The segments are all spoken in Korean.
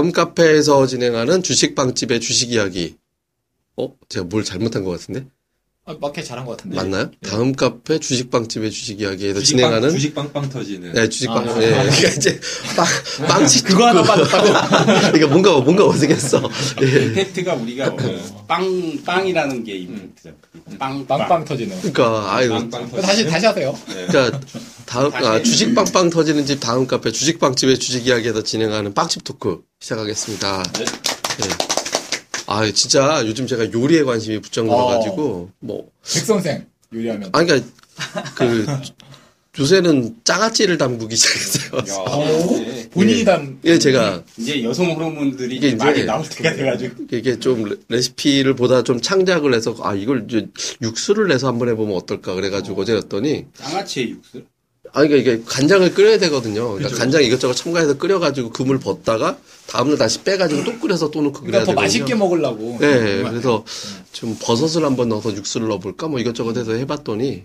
다음 카페에서 진행하는 주식빵집의 주식 이야기. 어? 제가 뭘 잘못한 것 같은데? 아, 맞게 잘한 것 같은데. 맞나요? 다음 카페 주식빵집의 주식 이야기에서 주식빵, 진행하는 주식 빵빵 터지는. 네, 주식빵. 아, 예. 아, 그러니까 이제 빵, 빵집 그거 하나 빠졌다고? 그러니까 뭔가 뭔가 어색했어. 예. 임팩트가 우리가 어, 빵 빵이라는 게 임팩트죠. 빵 빵빵 터지는. 그러니까 아이고. 빵빵 그거 터지는. 다시, 다시 하세요. 그러니까 다음 아, 주식 빵빵 터지는 집 다음 카페 주식 빵집의 주식 이야기에서 진행하는 빵집 토크 시작하겠습니다. 네. 네. 아 진짜 요즘 제가 요리에 관심이 부쩍 늘어가지고 뭐 백선생, 요리하면. 아니 그러니까 그 요새는 장아찌를 담그기 시작했어요. 야, 어? 본인이 담. 이게 제가 이제 여성 호르몬들이 이게 이제 많이 나올 때가 돼가지고 이게 좀 레- 레시피를 보다 좀 창작을 해서 아 이걸 이제 육수를 내서 한번 해보면 어떨까 그래가지고 어제 했더니 장아찌의 육수. 아, 그러니까 이게 간장을 끓여야 되거든요. 그러니까 간장 이것저것 첨가해서 끓여가지고 그물 벗다가 다음날 다시 빼가지고 또 끓여서 또 넣고 그래야 그러니까 더 되거든요. 맛있게 먹으려고. 네, 그래서 좀 버섯을 한번 넣어서 육수를 넣어볼까 뭐 이것저것 해서 해봤더니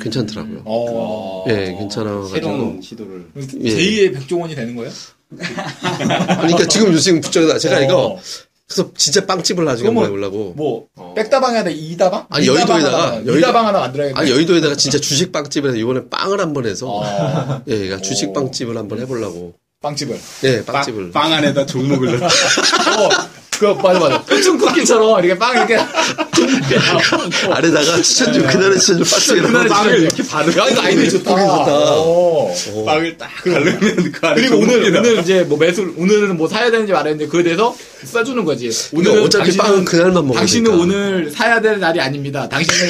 괜찮더라고요. 어. 예, 괜찮아가지고. 새로운 시도를. 예. 제2의 백종원이 되는 거예요? 그러니까 지금 요즘 부쩍 제가 이거 어. 그래서 진짜 빵집을 나중에 해보려고. 뭐, 백다방에 하다 이다방? 아니, 이다방 여의도에다가, 이다방 하나 만들어야겠네. 아니 여의도에다가 진짜 주식 빵집에서 이번에 빵을 한번 해서 어, 예, 그러니까 주식 빵집을 한번 해보려고. 빵집을. 예, 빵집을. 빵, 빵 안에다 종목을 넣어. 어, 그거 맞아 맞아. 표충 쿠키처럼 이렇게 빵 이렇게 아래다가 추천주 그날의 추천주 박스에 그날의 넣어. 추천주. 이렇게 바르. 야 이거 아이디어 좋다. 어. 빵을 딱 바르면 그 안에 그리고 오늘. 오늘 이제 뭐 매술 오늘은 뭐 사야 되는지 말아야 되는데 그에 대해서 써주는 거지. 그러니까 어차피 빵은 그날만 먹어야 당신은. 오늘 사야 될 날이 아닙니다. 당신은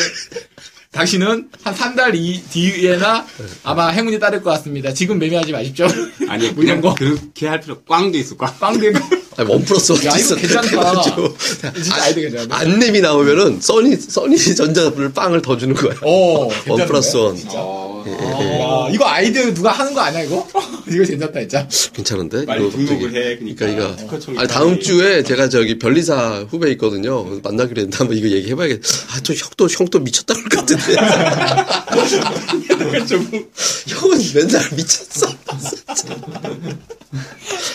당신은 한 3달 뒤에나 아마 행운이 따를 것 같습니다. 지금 매매하지 마십시오. 아니 뭐 이런 그냥 거. 그렇게 할 필요. 꽝도 있어 꽝. 빵 되고. 아니, one plus one 야, 이거. 괜찮다. 진짜 아이디어 괜찮은데? 안냄이 나오면은 써니 써니 전자를 빵을 더 주는 거야. 어, one plus one. 어, 아, 이거 아이디어 누가 하는 거 아니야, 이거? 이거 괜찮다, 진짜. 괜찮은데? 빨리 이거 등록을 되게- 해. 그러니까, 그러니까 이거 특허청이 아니 다음 주에 제가 저기 변리사 후배 있거든요. 그래서 만나기로 했는데 한번 이거 얘기해봐야겠. 아또 형도 형또 미쳤다 그럴 것 같은데. 형은 맨날 미쳤어.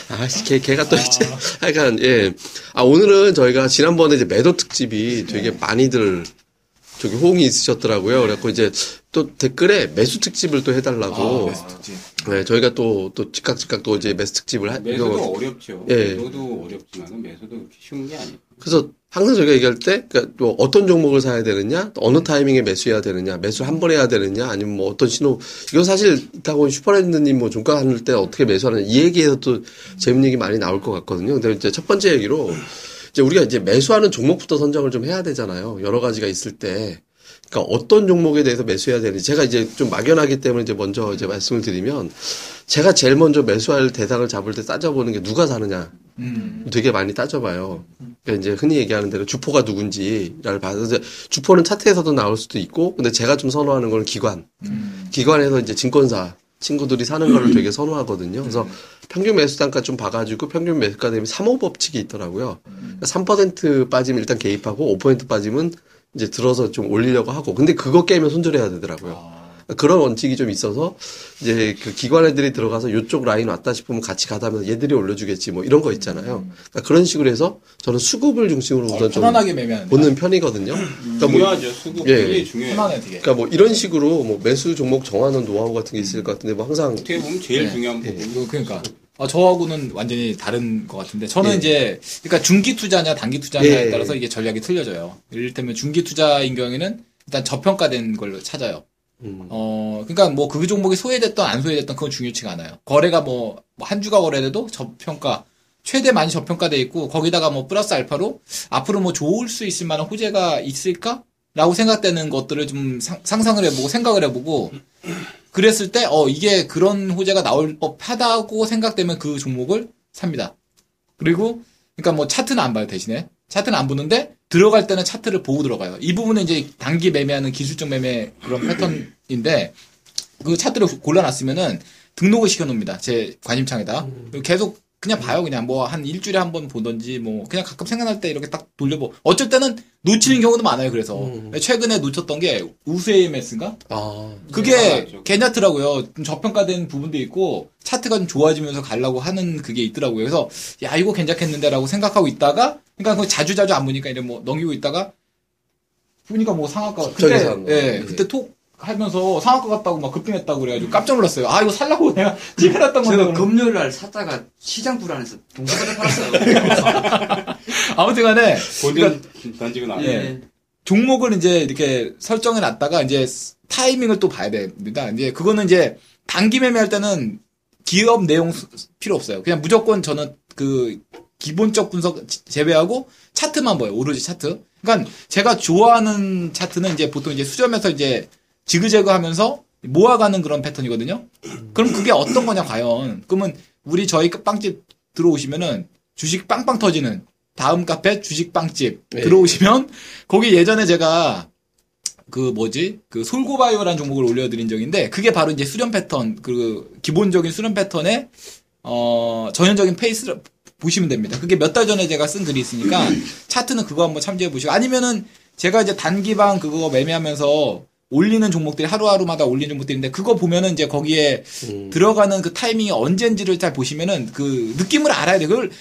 아씨 걔 걔가 또 이제 하여간 예. 아 오늘은 저희가 지난번에 이제 매도 특집이 되게 많이들 저기 호응이 있으셨더라고요. 그래갖고 이제 또 댓글에 매수 특집을 또 해달라고. 네, 저희가 또, 또 즉각 즉각 또 이제 매수 특집을 하, 매수도 이거- 어렵죠. 예. 매도도 어렵지만 매수도 그렇게 쉬운 게 아니에요. 그래서 항상 저희가 얘기할 때, 그러니까 또 어떤 종목을 사야 되느냐, 또 어느 타이밍에 매수해야 되느냐, 매수 한 번 해야 되느냐, 아니면 뭐 어떤 신호, 이건 사실 이따고 슈퍼랜드님 뭐 종가 하는 때 어떻게 매수하느냐, 이 얘기에서 또 재밌는 얘기 많이 나올 것 같거든요. 근데 이제 첫 번째 얘기로, 이제 우리가 이제 매수하는 종목부터 선정을 좀 해야 되잖아요. 여러 가지가 있을 때. 그러니까 어떤 종목에 대해서 매수해야 되는지 제가 이제 좀 막연하기 때문에 이제 먼저 이제 말씀을 드리면 제가 제일 먼저 매수할 대상을 잡을 때 따져보는 게 누가 사느냐 음. 되게 많이 따져봐요. 그러니까 이제 흔히 얘기하는 대로 주포가 누군지를 봐서 이제 주포는 차트에서도 나올 수도 있고 근데 제가 좀 선호하는 거는 기관 음. 기관에서 이제 증권사 친구들이 사는 거를 되게 선호하거든요. 그래서 평균 매수 단가 좀 봐가지고 평균 매수가 되면 3호 법칙이 있더라고요. 그러니까 3% 빠지면 일단 개입하고 5% 빠지면 이제 들어서 좀 올리려고 하고 근데 그거 깨면 손절해야 되더라고요. 그런 원칙이 좀 있어서 이제 그 기관 애들이 들어가서 요쪽 라인 왔다 싶으면 같이 가다면 얘들이 올려주겠지 뭐 이런 거 있잖아요. 그러니까 그런 식으로 해서 저는 수급을 중심으로 우선 좀 편안하게 매매하는. 보는 편이거든요. 그러니까 뭐, 중요하죠. 수급 예. 중요해요. 편안해, 되게. 그러니까 뭐 이런 식으로 뭐 매수 종목 정하는 노하우 같은 게 있을 것 같은데 뭐 항상 어떻게 보면 제일 네. 중요한 예. 부분. 그, 그러니까. 아, 저하고는 완전히 다른 것 같은데, 저는 예. 이제, 그러니까 중기 투자냐, 단기 투자냐에 예. 따라서 이게 전략이 틀려져요. 이를테면 중기 투자인 경우에는 일단 저평가된 걸로 찾아요. 음, 어, 그러니까 뭐 그 종목이 소외됐던 안 소외됐던 그건 중요치가 않아요. 거래가 뭐 한 주가 거래돼도 저평가 최대 많이 저평가돼 있고 거기다가 뭐 플러스 알파로 앞으로 뭐 좋을 수 있을 만한 호재가 있을까? 라고 생각되는 것들을 좀 상, 상을 해보고 생각을 해보고 그랬을 때 어 이게 그런 호재가 나올 법하다고 생각되면 그 종목을 삽니다. 그리고 그러니까 뭐 차트는 안 봐요 대신에 차트는 안 보는데 들어갈 때는 차트를 보고 들어가요. 이 부분은 이제 단기 매매하는 기술적 매매 그런 패턴인데 그 차트를 골라놨으면은 등록을 시켜놓습니다. 제 관심창에다 그리고 계속 그냥 봐요 그냥 뭐 한 일주일에 한 번 보던지 뭐 그냥 가끔 생각날 때 이렇게 딱 돌려보 어쩔 때는 놓치는 경우도 많아요 그래서 음. 최근에 놓쳤던 게 우스에이메스인가 아, 그게 네. 괜찮더라고요 좀 저평가된 부분도 있고 차트가 좀 좋아지면서 가려고 하는 그게 있더라고요 그래서 야 이거 괜찮겠는데라고 생각하고 있다가 그러니까 그 자주 자주 안 보니까 이제 뭐 넘기고 있다가 보니까 뭐 상한가 그때. 예 네. 그때 톡 하면서 상한가 갔다고 막 급등했다고 그래가지고 깜짝 놀랐어요 아 이거 살라고 내가 찍어놨던 건데 제가. 금요일 날 샀다가 시장 불안해서 동사바닥 팔았어요. 아무튼간에 본전 던지고 나서. 예. 종목을 이제 이렇게 설정해 놨다가 이제 타이밍을 또 봐야 됩니다. 이제 그거는 이제 단기 매매할 때는 기업 내용 수- 필요 없어요. 그냥 무조건 저는 그 기본적 분석 제외하고 차트만 봐요. 오로지 차트. 그러니까 제가 좋아하는 차트는 이제 보통 이제 수점에서 이제 지그재그 하면서 모아가는 그런 패턴이거든요. 그럼 그게 어떤 거냐 과연. 그러면 우리 저희 빵집 들어오시면은 주식 빵빵 터지는 다음 카페 주식 빵집 네. 들어오시면 거기 예전에 제가 그 뭐지 그 솔고바이오라는 종목을 올려드린 적인데 그게 바로 이제 수렴 패턴 그 기본적인 수렴 패턴의 어 전형적인 페이스를 보시면 됩니다. 그게 몇 달 전에 제가 쓴 글이 있으니까 차트는 그거 한번 참조해 보시고 아니면은 제가 이제 단기방 그거 매매하면서 올리는 종목들이 하루하루마다 올리는 종목들인데 그거 보면은 이제 거기에 음. 들어가는 그 타이밍이 언젠지를 잘 보시면은 그 느낌을 알아야 돼요. 그걸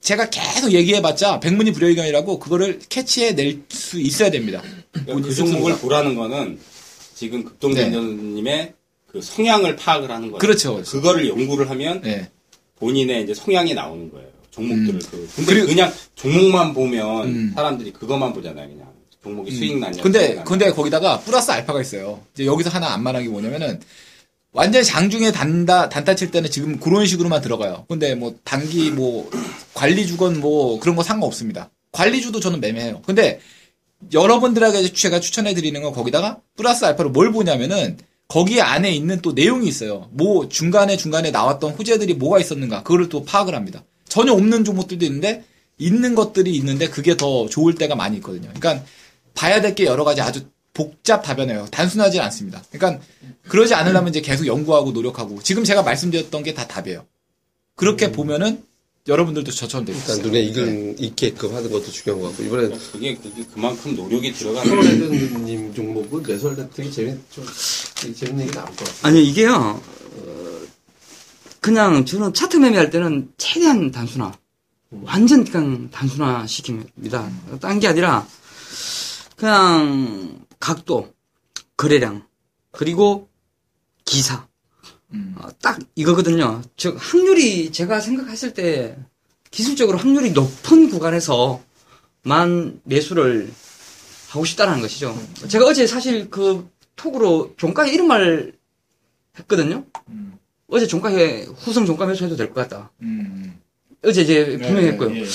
제가 계속 얘기해봤자 백문이 불여의견이라고 그거를 캐치해 낼 수 있어야 됩니다. 그러니까 그 종목을. 보라는 거는 지금 네. 급동대님의 그 성향을 파악을 하는 거예요. 그렇죠. 그렇죠. 그거를 연구를 하면 네. 본인의 이제 성향이 나오는 거예요. 종목들을 그. 근데 그리고- 그냥 종목만 보면 음. 사람들이 그것만 보잖아요. 그냥 종목이 수익 나냐. 근데. 근데 거기다가 플러스 알파가 있어요. 이제 여기서 하나 안 말한 게 뭐냐면은 완전 장중에 단다 단타 칠 때는 지금 그런 식으로만 들어가요. 근데 뭐 단기 뭐 관리 주건 뭐 그런 거 상관없습니다. 관리주도 저는 매매해요. 근데 여러분들에게 제가 추천해 드리는 건 거기다가 플러스 알파로 뭘 보냐면은 거기 안에 있는 또 내용이 있어요. 뭐 중간에 중간에 나왔던 호재들이 뭐가 있었는가 그거를 또 파악을 합니다. 전혀 없는 종목들도 있는데 있는 것들이 있는데 그게 더 좋을 때가 많이 있거든요. 그러니까 봐야 될 게 여러 가지 아주 복잡 다변해요. 단순하지 않습니다. 그러니까 그러지 않으려면 이제 계속 연구하고 노력하고 지금 제가 말씀드렸던 게 다 답이에요. 그렇게 보면은 여러분들도 저처럼 되고 일단 있어요. 눈에 익은, 익게끔 하는 것도 중요한 것 같고, 이번에 그게, 그게 그만큼 노력이 들어가는 거예요. 프로레드님 종목은 때 되게 재밌, 좀, 되게 재밌는 얘기 나올 것 같아요. 아니 이게요. 어, 그냥 저는 차트 매매할 때는 최대한 단순화. 완전 그냥 단순화 시킵니다. 딴 게 아니라 그냥 각도, 거래량, 그리고 기사. 음. 어, 딱 이거거든요. 즉 확률이 제가 생각했을 때 기술적으로 확률이 높은 구간에서만 매수를 하고 싶다는 것이죠. 제가 어제 사실 그 톡으로 종가에 이런 말 했거든요. 음. 어제 종가에 후성 종가 매수해도 될 것 같다. 음. 어제 이제 분명했고요. 예, 예.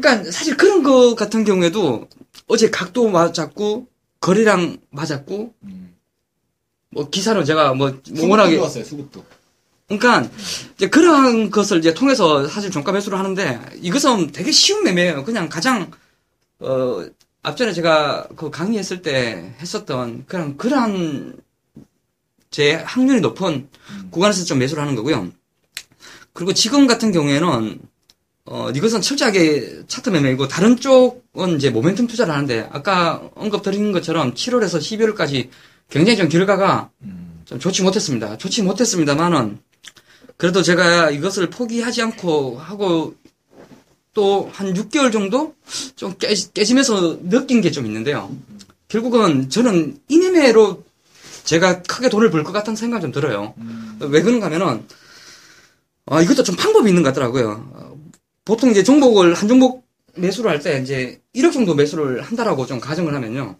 그러니까 사실 그런 거 같은 경우에도 어제 각도 맞았고 거래량 맞았고 음. 뭐 기사는 제가 뭐, 워낙에 좋았어요. 수급도. 그러니까 이제 그러한 것을 이제 통해서 사실 종가 매수를 하는데 이것은 되게 쉬운 매매예요. 그냥 가장 어 앞전에 제가 그 강의했을 때 했었던 그런 그러한 제 확률이 높은 구간에서 좀 매수를 하는 거고요. 그리고 지금 같은 경우에는 어 이것은 철저하게 차트 매매이고 다른 쪽은 이제 모멘텀 투자를 하는데 아까 언급 드린 것처럼 7월에서 12월까지 굉장히 좀 결과가 음. 좀 좋지 못했습니다. 좋지 못했습니다만은 그래도 제가 이것을 포기하지 않고 하고 또 한 6개월 정도 좀 깨, 깨지면서 느낀 게 좀 있는데요. 결국은 저는 이 매매로 제가 크게 돈을 벌 것 같은 생각이 좀 들어요. 왜 그런가 하면은 아, 이것도 좀 방법이 있는 것 같더라고요. 어, 보통 이제 종목을 한 종목 매수를 할 때 이제 1억 정도 매수를 한다라고 좀 가정을 하면요.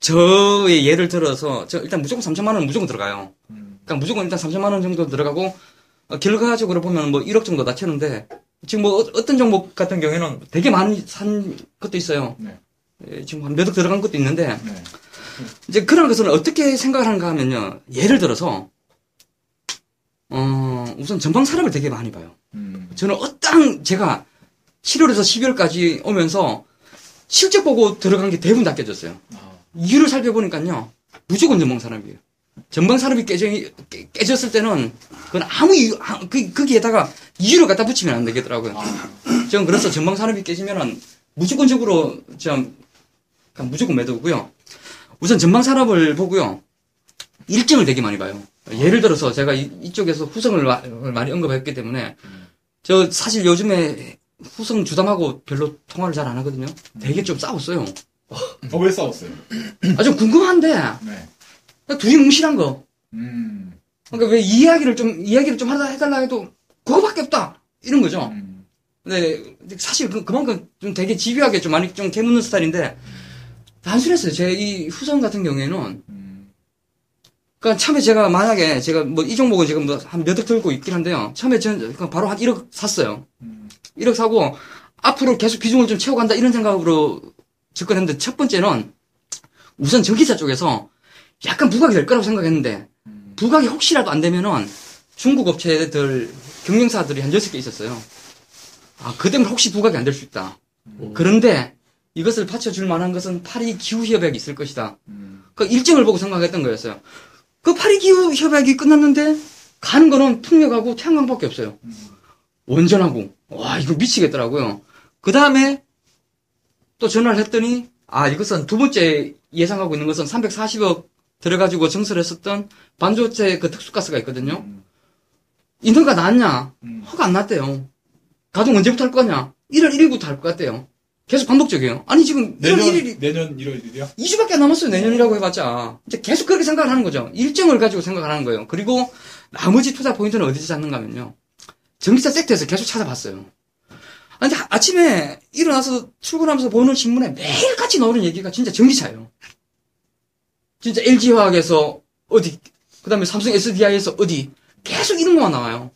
저의 예를 들어서 저 일단 무조건 3천만 원 무조건 들어가요. 그러니까 무조건 일단 3천만 원 정도 들어가고 어, 결과적으로 보면 뭐 1억 정도 낮추는데 지금 뭐 어- 어떤 종목 같은 경우에는 되게 많이 산 것도 있어요. 네. 예, 지금 한 몇억 들어간 것도 있는데 네. 이제 그런 것은 어떻게 생각을 하는가 하면요. 예를 들어서 어 우선 전방 사람을 되게 많이 봐요. 음. 저는 어떤 제가 7월에서 12월까지 오면서 실적 보고 들어간 게 대부분 다 깨졌어요. 아. 이유를 살펴보니까요. 무조건 전방 산업이에요. 전방 산업이 깨져, 깨, 깨졌을 때는 그건 아무 이유, 아, 그, 거기에다가 이유를 갖다 붙이면 안 되겠더라고요. 저는 그래서 전방 산업이 깨지면은 무조건적으로 좀 그러니까 무조건 매도고요. 우선 전방 산업을 보고요. 일정을 되게 많이 봐요. 예를 들어서 제가 이, 쪽에서 후성을 마- 많이 언급했기 때문에 저 사실 요즘에 후성 주담하고 별로 통화를 잘 안 하거든요. 되게 좀 싸웠어요. 어, 왜 싸웠어요? 아 좀 궁금한데 네. 둘이 뭉실한 거. 음. 그러니까 왜 이야기를 좀 이야기를 좀 하다 해달라 해도 그거밖에 없다 이런 거죠. 음. 근데 사실 그, 그만큼 좀 되게 집요하게 좀 많이 좀 캐묻는 스타일인데 단순했어요. 제 이 후성 같은 경우에는 음. 그러니까 처음에 제가 만약에 제가 뭐 이 종목은 지금 한몇억 들고 있긴 한데요. 처음에 저는 그냥 바로 한 1억 샀어요. 음. 1억 사고 앞으로 계속 비중을 좀 채워간다 이런 생각으로 접근했는데 첫 번째는 우선 전기차 쪽에서 약간 부각이 될 거라고 생각했는데 음. 부각이 혹시라도 안 되면은 중국 업체들 경영사들이 한 6개 있었어요. 아, 그 때문에 혹시 부각이 안 될 수 있다. 그런데 이것을 받쳐줄 만한 것은 파리 기후협약이 있을 것이다. 음. 그 일정을 보고 생각했던 거였어요. 그 파리 기후 협약이 끝났는데 가는 거는 풍력하고 태양광밖에 없어요. 원전하고. 와, 이거 미치겠더라고요. 그 다음에 또 전화를 했더니, 아, 이것은 두 번째 예상하고 있는 것은 340억 들어가지고 증설했었던 반도체 그 특수가스가 있거든요. 음. 인허가? 음. 허가 안 났대요. 가동 언제부터 할 거냐? 1월 1일부터 할 것 같대요. 계속 반복적이에요. 아니, 지금 1월 내년 1일이 내년 1월 1일이요? 2주밖에 안 남았어요. 내년이라고 해봤자. 이제 계속 그렇게 생각을 하는 거죠. 일정을 가지고 생각을 하는 거예요. 그리고 나머지 투자 포인트는 어디서 찾는가 하면요. 전기차 섹터에서 계속 찾아봤어요. 아니, 아침에 일어나서 출근하면서 보는 신문에 매일같이 나오는 얘기가 진짜 전기차예요. 진짜 LG화학에서 어디, 그 다음에 삼성 SDI에서 어디, 계속 이런 것만 나와요.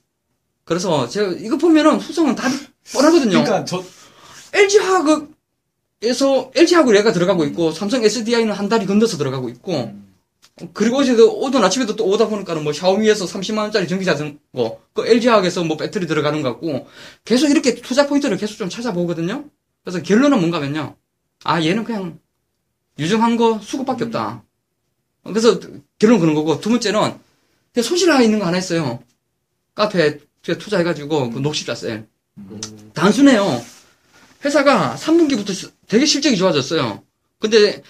그래서 제가 이거 보면은 후성은 답이 뻔하거든요. 그러니까 저 LG화학에서 LG화학으로 얘가 들어가고 있고 삼성 SDI는 한 달이 건너서 들어가고 있고 그리고 어제도 오던 아침에도 또 오다 보니까는 뭐 샤오미에서 30만 원짜리 전기차 든거 그 LG화학에서 뭐 배터리 들어가는 것 같고 계속 이렇게 투자 포인트를 계속 좀 찾아보거든요. 그래서 결론은 뭔가면요. 아 얘는 그냥 유정한 거 수급밖에 없다. 그래서 결론 그런 거고 두 번째는 그냥 손실나 있는 거 하나 있어요. 카페에 투자해가지고 그 녹십자 셀. 단순해요. 회사가 3분기부터 되게 실적이 좋아졌어요. 근데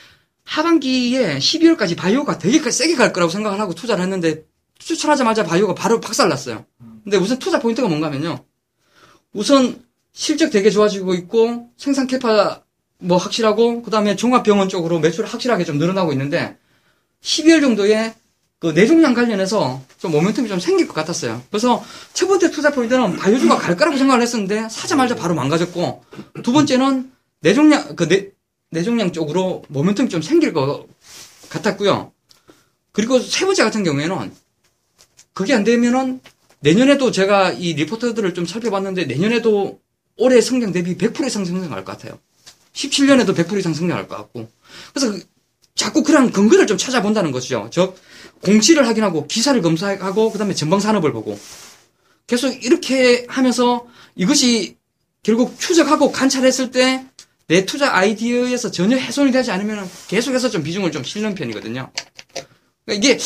하반기에 12월까지 바이오가 되게 세게 갈 거라고 생각을 하고 투자를 했는데 추천하자마자 바이오가 바로 박살났어요. 근데 우선 투자 포인트가 뭔가면요. 우선 실적 되게 좋아지고 있고 생산 capa 뭐 확실하고 그다음에 종합병원 쪽으로 매출 확실하게 좀 늘어나고 있는데 12월 정도에 그 내종량 관련해서 좀 모멘텀이 좀 생길 것 같았어요. 그래서 첫 번째 투자 포인트는 바이오주가 갈 거라고 생각을 했었는데 사자마자 바로 망가졌고 두 번째는 내종량 그 내, 내종량 쪽으로 모멘텀이 좀 생길 것 같았고요. 그리고 세 번째 같은 경우에는 그게 안 되면은 내년에도 제가 이 리포터들을 좀 살펴봤는데 내년에도 올해 성장 대비 100% 이상 성장할 것 같아요. 17년에도 100% 이상 성장할 것 같고. 그래서 그- 자꾸 그런 근거를 좀 찾아본다는 것이죠. 즉 공시를 확인하고 기사를 검사하고 그다음에 전방 산업을 보고 계속 이렇게 하면서 이것이 결국 추적하고 관찰했을 때 내 투자 아이디어에서 전혀 훼손이 되지 않으면 계속해서 좀 비중을 좀 실는 편이거든요. 그러니까 이게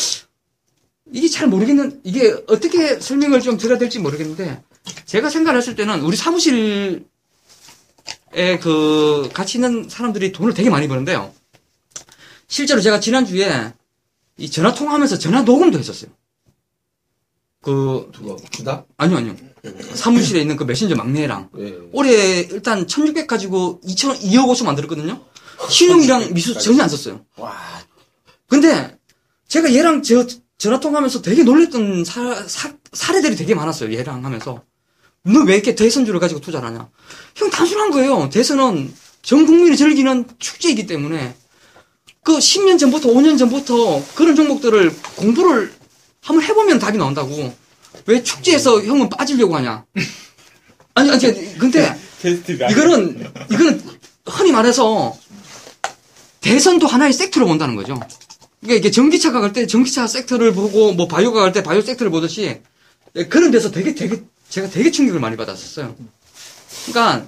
이게 잘 모르겠는 이게 어떻게 설명을 좀 드려야 될지 모르겠는데 제가 생각했을 때는 우리 사무실에 그 같이 있는 사람들이 돈을 되게 많이 버는데요. 실제로 제가 지난주에 이 전화 통화하면서 전화 녹음도 했었어요. 그 누가 주다? 아니요 아니요 사무실에 있는 그 메신저 막내랑 예. 올해 일단 1600 가지고 2천 2억 5천 만들었거든요. 신용이랑 미수 전혀 안 썼어요. 와. 근데 제가 얘랑 저 전화 통화하면서 되게 놀랬던 사, 사, 사례들이 되게 많았어요. 얘랑 하면서 너 왜 이렇게 대선주를 가지고 투자를 하냐? 형 단순한 거예요. 대선은 전 국민이 즐기는 축제이기 때문에 그 10년 전부터 5년 전부터 그런 종목들을 공부를 한번 해보면 답이 나온다고. 왜 축제에서 형은 빠지려고 하냐? 아니, 아니, 근데 테스트 이거는, 이거는 흔히 말해서 대선도 하나의 섹터로 본다는 거죠. 이게, 이게 전기차가 갈 때 전기차 섹터를 보고 뭐 바이오가 갈 때 바이오 섹터를 보듯이 그런 데서 되게, 되게, 제가 되게 충격을 많이 받았었어요. 그러니까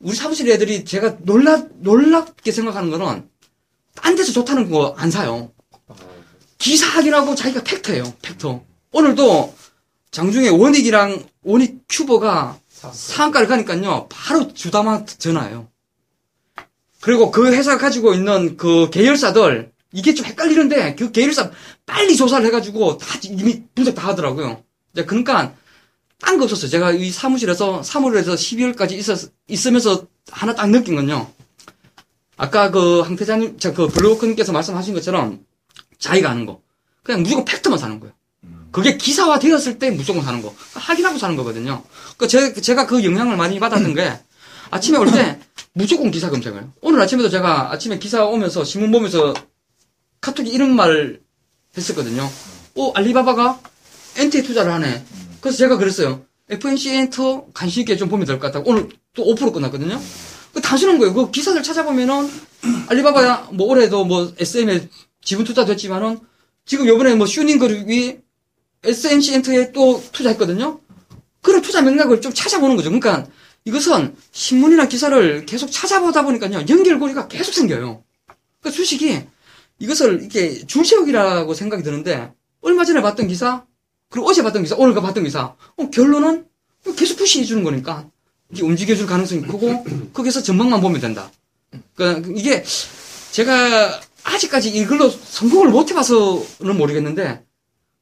우리 사무실 애들이 제가 놀라, 놀랍게 생각하는 거는 딴 데서 좋다는 거 안 사요. 기사 확인하고 자기가 팩터예요, 팩터. 오늘도 장중에 원익이랑 원익 큐버가 상한가를 가니까요, 바로 주담한테 전화해요. 그리고 그 회사가 가지고 있는 그 계열사들, 이게 좀 헷갈리는데, 그 계열사 빨리 조사를 해가지고 다 이미 분석 다 하더라고요. 이제 그러니까, 딴 거 없었어요. 제가 이 사무실에서 3월에서 12월까지 있었, 있으면서 하나 딱 느낀 건요. 아까 그 황태자님, 저그 블로그님께서 말씀하신 것처럼 자기가 아는 거. 그냥 무조건 팩트만 사는 거예요. 그게 기사화 되었을 때 무조건 사는 거. 확인하고 사는 거거든요. 그 제, 제가 그 영향을 많이 받았던 게 아침에 올 때 무조건 기사 검색을. 오늘 아침에도 제가 아침에 기사 오면서 신문 보면서 카톡이 이런 말 했었거든요. 어, 알리바바가 엔터에 투자를 하네. 그래서 제가 그랬어요. FNC 엔터 관심 있게 좀 보면 될 것 같다고. 오늘 또 5% 끝났거든요. 그 단순한 거예요. 그 기사들 찾아보면은 알리바바 뭐 올해도 뭐 SM에 지분 투자됐지만은 지금 요번에 뭐 쑤닝 그룹이 FNC 엔터에 또 투자했거든요. 그런 투자 맥락을 좀 찾아보는 거죠. 그러니까 이것은 신문이나 기사를 계속 찾아보다 보니까요. 연결고리가 계속 생겨요. 그 주식이 이것을 이렇게 줄세우기라고 생각이 드는데 얼마 전에 봤던 기사 그리고 어제 봤던 기사 오늘 봤던 기사 어, 결론은 계속 푸시해 주는 거니까 이게 움직여줄 가능성이 크고 거기서 전망만 보면 된다. 그러니까 이게 제가 아직까지 이걸로 성공을 못 해봐서는 모르겠는데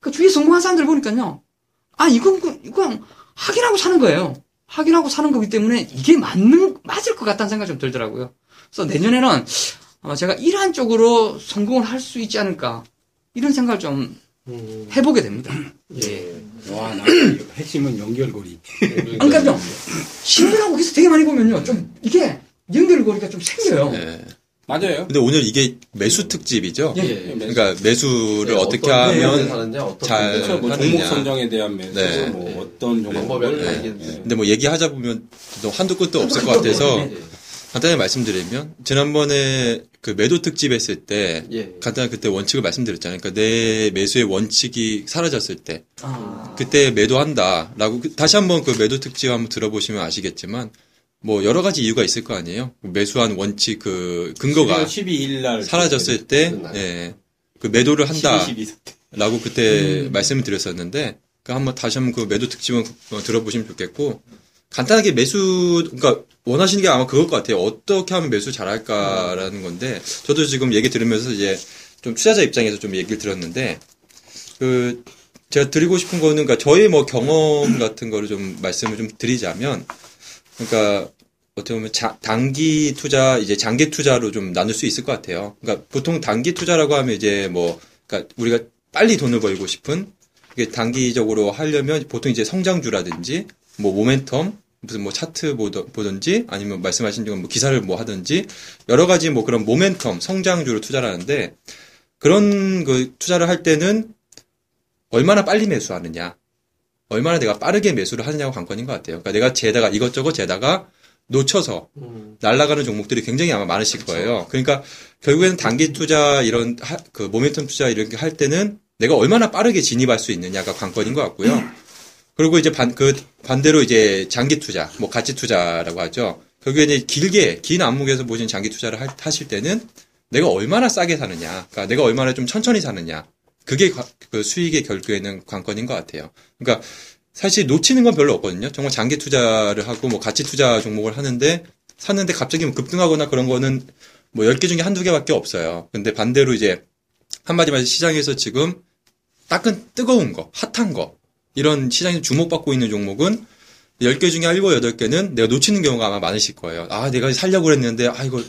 그 주위에 성공한 사람들 보니까요. 아 이건 그- 이건 확인하고 사는 거예요. 확인하고 사는 거기 때문에 이게 맞는 맞을 것 같다는 생각이 좀 들더라고요. 그래서 내년에는 아마 제가 이러한 쪽으로 성공을 할 수 있지 않을까 이런 생각을 좀 음, 해보게 됩니다. 예. 와, 나이 핵심은 연결고리. 그러니까요. 신문하고 기사 되게 많이 보면요. 좀 이게 연결고리가 좀 생겨요. 예. 맞아요. 근데 오늘 이게 매수 특집이죠. 예. 예. 그러니까 매수를 네, 어떻게 어떤 하면 어떤 잘 그렇죠. 뭐 하느냐. 종목 선정에 대한 매수, 네. 뭐 어떤 방법이 종목을 다 네. 얘기해 근데 뭐 얘기하자 보면 또 한두 끝도 없을 것 같아서 예. 간단히 말씀드리면 지난번에 그 매도 특집 했을 때 예. 간단히 그때 원칙을 말씀드렸잖아요. 그러니까 내 매수의 원칙이 사라졌을 때 아, 그때 매도한다라고 그- 다시 한번 그 매도 특집 한번 들어보시면 아시겠지만 뭐 여러 가지 이유가 있을 거 아니에요. 매수한 원칙 그 근거가 12일 날 사라졌을 때. 예. 그 매도를 한다. 12, 12 때. 라고 그때 말씀을 드렸었는데, 그 한번 다시 한번 그 매도 특집은 어, 들어보시면 좋겠고, 간단하게 매수, 그러니까 원하시는 게 아마 그걸 것 같아요. 어떻게 하면 매수 잘할까라는 건데, 저도 지금 얘기 들으면서 이제 좀 투자자 입장에서 좀 얘기를 들었는데, 그, 제가 드리고 싶은 거는, 그러니까 저의 뭐 경험 같은 거를 좀 말씀을 좀 드리자면, 그러니까 어떻게 보면 자- 단기 투자, 이제 장기 투자로 좀 나눌 수 있을 것 같아요. 그러니까 보통 단기 투자라고 하면 이제 뭐, 그러니까 우리가 빨리 돈을 벌고 싶은 이게 단기적으로 하려면 보통 이제 성장주라든지 뭐 모멘텀 무슨 뭐 차트 보든지 아니면 말씀하신 지금 뭐 기사를 뭐 하든지 여러 가지 뭐 그런 모멘텀 성장주로 투자를 하는데 그런 그 투자를 할 때는 얼마나 빨리 매수하느냐 얼마나 내가 빠르게 매수를 하느냐가 관건인 것 같아요. 그러니까 내가 재다가 이것저것 재다가 놓쳐서 음. 날아가는 종목들이 굉장히 아마 많으실 거예요. 그러니까 결국에는 단기 투자 이런 하- 그 모멘텀 투자 이런 게 할 때는 내가 얼마나 빠르게 진입할 수 있느냐가 관건인 것 같고요. 그리고 이제 반, 그 반대로 이제 장기 투자, 뭐 가치 투자라고 하죠. 결국에 이제 길게, 긴 안목에서 보신 장기 투자를 할- 하실 때는 내가 얼마나 싸게 사느냐, 그러니까 내가 얼마나 좀 천천히 사느냐, 그게 과- 그 수익의 결국에는 관건인 것 같아요. 그러니까 사실 놓치는 건 별로 없거든요. 정말 장기 투자를 하고 뭐 가치 투자 종목을 하는데 샀는데 갑자기 뭐 급등하거나 그런 거는 뭐 10개 중에 한두 개밖에 없어요. 근데 반대로 이제 한마디 말해서 시장에서 지금 따끈 뜨거운 거, 핫한 거 이런 시장에서 주목받고 있는 종목은 10개 중에 7, 8개는 내가 놓치는 경우가 아마 많으실 거예요. 아, 내가 살려고 그랬는데 아 이거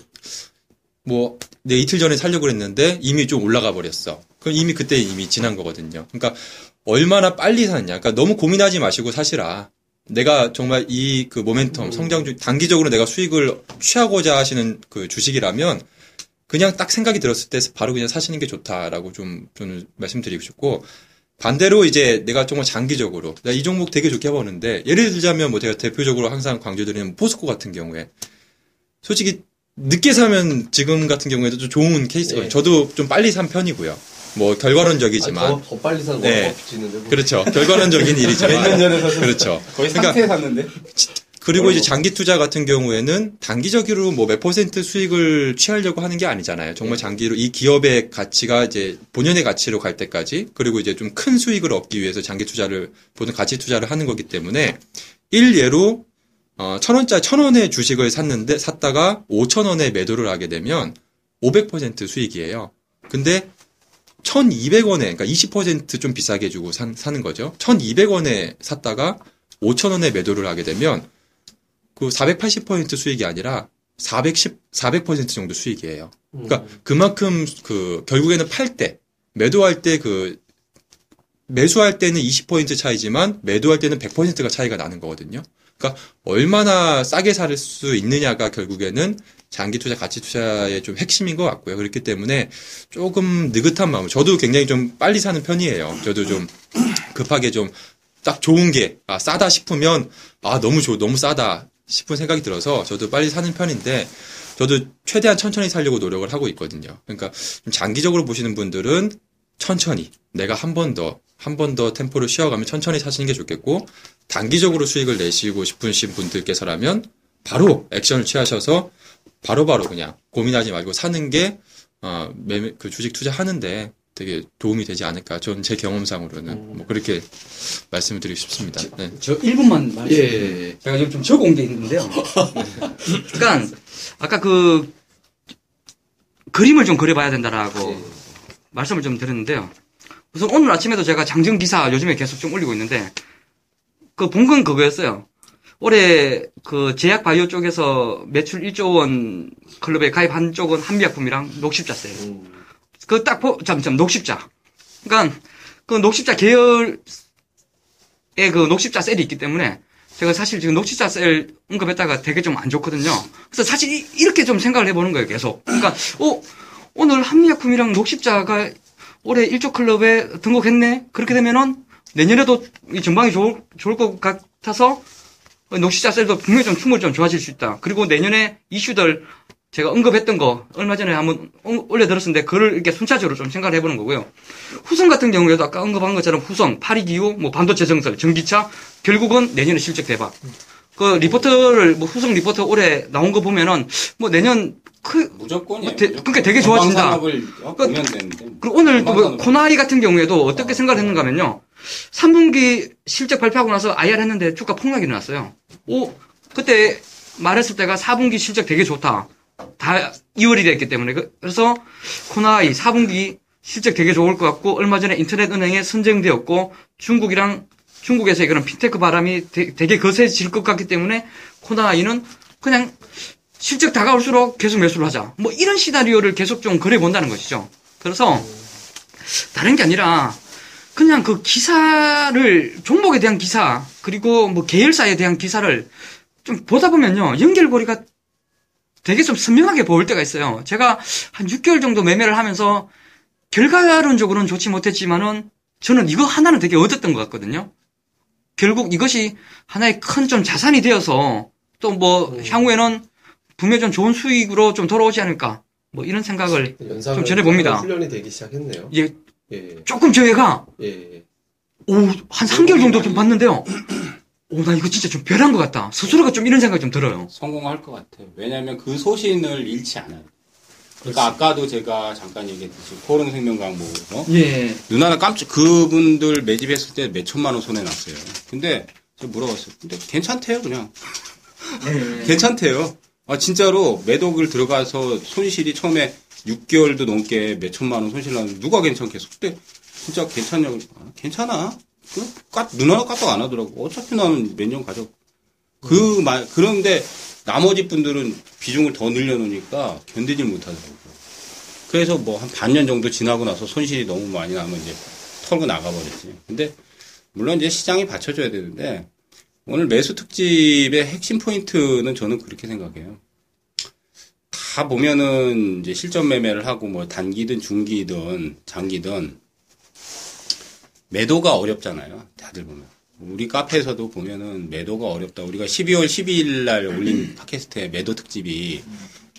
뭐 내 이틀 전에 살려고 그랬는데 이미 좀 올라가 버렸어. 그럼 이미 그때 이미 지난 거거든요. 그러니까 얼마나 빨리 사느냐. 그러니까 너무 고민하지 마시고 사시라. 내가 정말 이 그 모멘텀 성장주 단기적으로 내가 수익을 취하고자 하시는 그 주식이라면 그냥 딱 생각이 들었을 때 바로 그냥 사시는 게 좋다라고 좀 저는 말씀드리고 싶고 반대로 이제 내가 정말 장기적으로 이 종목 되게 좋게 보는데 예를 들자면 뭐 제가 대표적으로 항상 강조드리는 포스코 같은 경우에 솔직히 늦게 사면 지금 같은 경우에도 좀 좋은 케이스거든요. 예. 저도 좀 빨리 산 편이고요. 뭐 결과론적이지만 아, 더, 더 빨리 사는 네. 뭐. 그렇죠. 결과론적인 일이지만 몇년 전에 샀어요. 그렇죠. 거의 그러니까 상태에 샀는데. 그리고 이제 장기 투자 같은 경우에는 단기적으로 뭐 몇 퍼센트 수익을 취하려고 하는 게 아니잖아요. 정말 장기로 이 기업의 가치가 이제 본연의 가치로 갈 때까지 그리고 이제 좀 큰 수익을 얻기 위해서 장기 투자를 보는 가치 투자를 하는 거기 때문에 일 예로 어, 천 원짜리 천 원의 주식을 샀는데 샀다가 오천 원에 매도를 하게 되면 500% 수익이에요. 근데 1,200원에 그러니까 20%좀 비싸게 주고 산, 사는 거죠. 1,200원에 샀다가 5,000원에 매도를 하게 되면 그 480% 수익이 아니라 410, 400% 정도 수익이에요. 그러니까 그만큼 그 결국에는 팔 때, 매도할 때 그 매수할 때는 20% 차이지만 매도할 때는 100%가 차이가 나는 거거든요. 그러니까 얼마나 싸게 살 수 있느냐가 결국에는 장기 투자, 가치 투자의 좀 핵심인 것 같고요. 그렇기 때문에 조금 느긋한 마음. 저도 굉장히 좀 빨리 사는 편이에요. 저도 좀 급하게 좀 딱 좋은 게, 아, 싸다 싶으면, 아, 너무 좋, 너무 싸다 싶은 생각이 들어서 저도 빨리 사는 편인데, 저도 최대한 천천히 살려고 노력을 하고 있거든요. 그러니까 좀 장기적으로 보시는 분들은 천천히 내가 한 번 더, 한 번 더 템포를 쉬어가면 천천히 사시는 게 좋겠고, 단기적으로 수익을 내시고 싶으신 분들께서라면 바로 액션을 취하셔서 바로바로 그냥 고민하지 말고 사는 게, 어, 매매, 그 주식 투자하는데 되게 도움이 되지 않을까. 전 제 경험상으로는 뭐 그렇게 말씀을 드리고 싶습니다. 네. 저 1분만 말씀. 예, 예, 예. 제가 지금 좀 적어온 게 있는데요. 그러니까 아까 그 그림을 좀 그려봐야 된다라고 말씀을 좀 드렸는데요. 우선 오늘 아침에도 제가 장정 기사 요즘에 계속 좀 올리고 있는데 그 본건 그거였어요. 올해 그 제약 바이오 쪽에서 매출 1조 원 클럽에 가입한 쪽은 한미약품이랑 녹십자 세일. 그딱 보, 잠깐 녹십자. 그러니까 그 녹십자 계열의 그 녹십자 셀이 있기 때문에 제가 사실 지금 녹십자 셀 언급했다가 되게 좀 안 좋거든요. 그래서 사실 이- 이렇게 좀 생각을 해보는 거예요, 계속. 그러니까, 어, 오늘 한미약품이랑 녹십자가 올해 1조 클럽에 등록했네? 그렇게 되면은 내년에도 이 전망이 좋을, 좋을 것 같아서 녹십자 셀도 분명히 좀 충분히 좀 좋아질 수 있다. 그리고 내년에 이슈들 제가 언급했던 거 얼마 전에 한번 어- 올려들었는데 그를 이렇게 순차적으로 좀 생각을 해보는 거고요. 후성 같은 경우에도 아까 언급한 것처럼 후성, 파리기후, 뭐 반도체 정설, 전기차 결국은 내년에 실적 대박. 그 리포트를 뭐 후성 리포트 올해 나온 거 보면은 뭐 내년 크 무조건이에요. 뭐. 그러니까 되게 좋아진다. 그-. 그리고 오늘 또. 그 코나아이 같은 경우에도 어떻게 생각을 했는가 하면요. 3분기 실적 발표하고 나서 IR 했는데 주가 폭락이 일어났어요. 오, 그때 말했을 때가 4분기 실적 되게 좋다. 다 이월이 됐기 때문에. 그- 그래서 코나아이 4분기 실적 되게 좋을 것 같고 얼마 전에 인터넷 은행에 선정되었고 중국이랑 중국에서의 그런 핀테크 바람이 되, 되게 거세질 것 같기 때문에 코나이는 그냥 실적 다가올수록 계속 매수를 하자. 뭐 이런 시나리오를 계속 좀 그려 본다는 것이죠. 그래서 다른 게 아니라 그냥 그 기사를 종목에 대한 기사 그리고 뭐 계열사에 대한 기사를 좀 보다 보면요 연결고리가 되게 좀 선명하게 보일 때가 있어요. 제가 한 6개월 정도 매매를 하면서 결과론적으로는 좋지 못했지만은 저는 이거 하나는 되게 얻었던 것 같거든요. 결국 이것이 하나의 큰 좀 자산이 되어서 또 뭐 향후에는 분명히 좀 좋은 수익으로 좀 돌아오지 않을까 뭐 이런 생각을 좀 전해봅니다. 훈련이 되기 시작했네요. 이제 예, 조금 저희가 예, 예. 오, 한 3개월 정도 좀 봤는데요. 오, 나 이거 진짜 좀 별한 것 같다. 스스로가 좀 이런 생각이 좀 들어요. 성공할 것 같아요. 왜냐하면 그 소신을 잃지 않아요. 그러니까 아까도 제가 잠깐 얘기했듯이 코론 생명광고 어? 예. 누나는 깜짝 그분들 매집했을 때 몇 천만 원 손해 났어요. 근데 제가 물어봤어요. 근데 괜찮대요 그냥 예. 괜찮대요. 아 진짜로 매독을 들어가서 손실이 처음에 6개월도 넘게 몇 천만 원 손실 나는데 누가 괜찮겠어? 근데 진짜 괜찮냐고 아, 괜찮아. 그 까, 누나가 까딱 안 하더라고. 어차피 나는 몇 년 가져. 그 말 그런데 나머지 분들은 비중을 더 늘려놓으니까 견디질 못하더라고요. 그래서 뭐 한 반년 정도 지나고 나서 손실이 너무 많이 나면 이제 털고 나가버렸지. 근데 물론 이제 시장이 받쳐줘야 되는데 오늘 매수 특집의 핵심 포인트는 저는 그렇게 생각해요. 다 보면은 이제 실전 매매를 하고 뭐 단기든 중기든 장기든 매도가 어렵잖아요. 다들 보면. 우리 카페에서도 보면은 매도가 어렵다. 우리가 12월 12일 날 올린 팟캐스트의 매도 특집이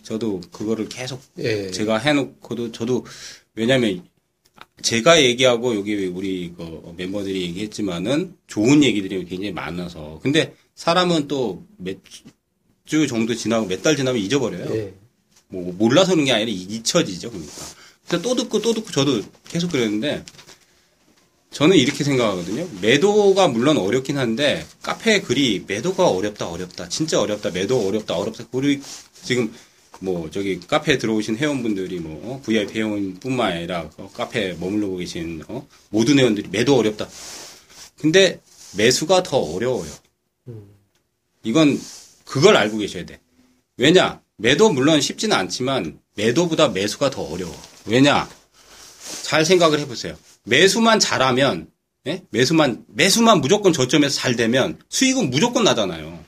저도 그거를 계속 예. 제가 해놓고도 저도 왜냐면 제가 얘기하고 여기 우리 그 멤버들이 얘기했지만은 좋은 얘기들이 굉장히 많아서 근데 사람은 또 몇 주 정도 지나고 몇 달 지나면 잊어버려요. 예. 뭐 몰라서 그런 게 아니라 잊혀지죠. 그러니까. 그래서 또 듣고 또 듣고 저도 계속 그랬는데 저는 이렇게 생각하거든요. 매도가 물론 어렵긴 한데 카페 글이 매도가 어렵다 어렵다 진짜 어렵다 매도 어렵다 어렵다 우리 지금 뭐 저기 카페에 들어오신 회원분들이 뭐 어, VIP 회원뿐만 아니라 어, 카페에 머물러고 계신 어, 모든 회원들이 매도 어렵다. 근데 매수가 더 어려워요. 이건 그걸 알고 계셔야 돼. 왜냐? 매도 물론 쉽지는 않지만 매도보다 매수가 더 어려워. 왜냐? 잘 생각을 해보세요. 매수만 잘하면, 예? 매수만, 매수만 무조건 저점에서 잘 되면 수익은 무조건 나잖아요.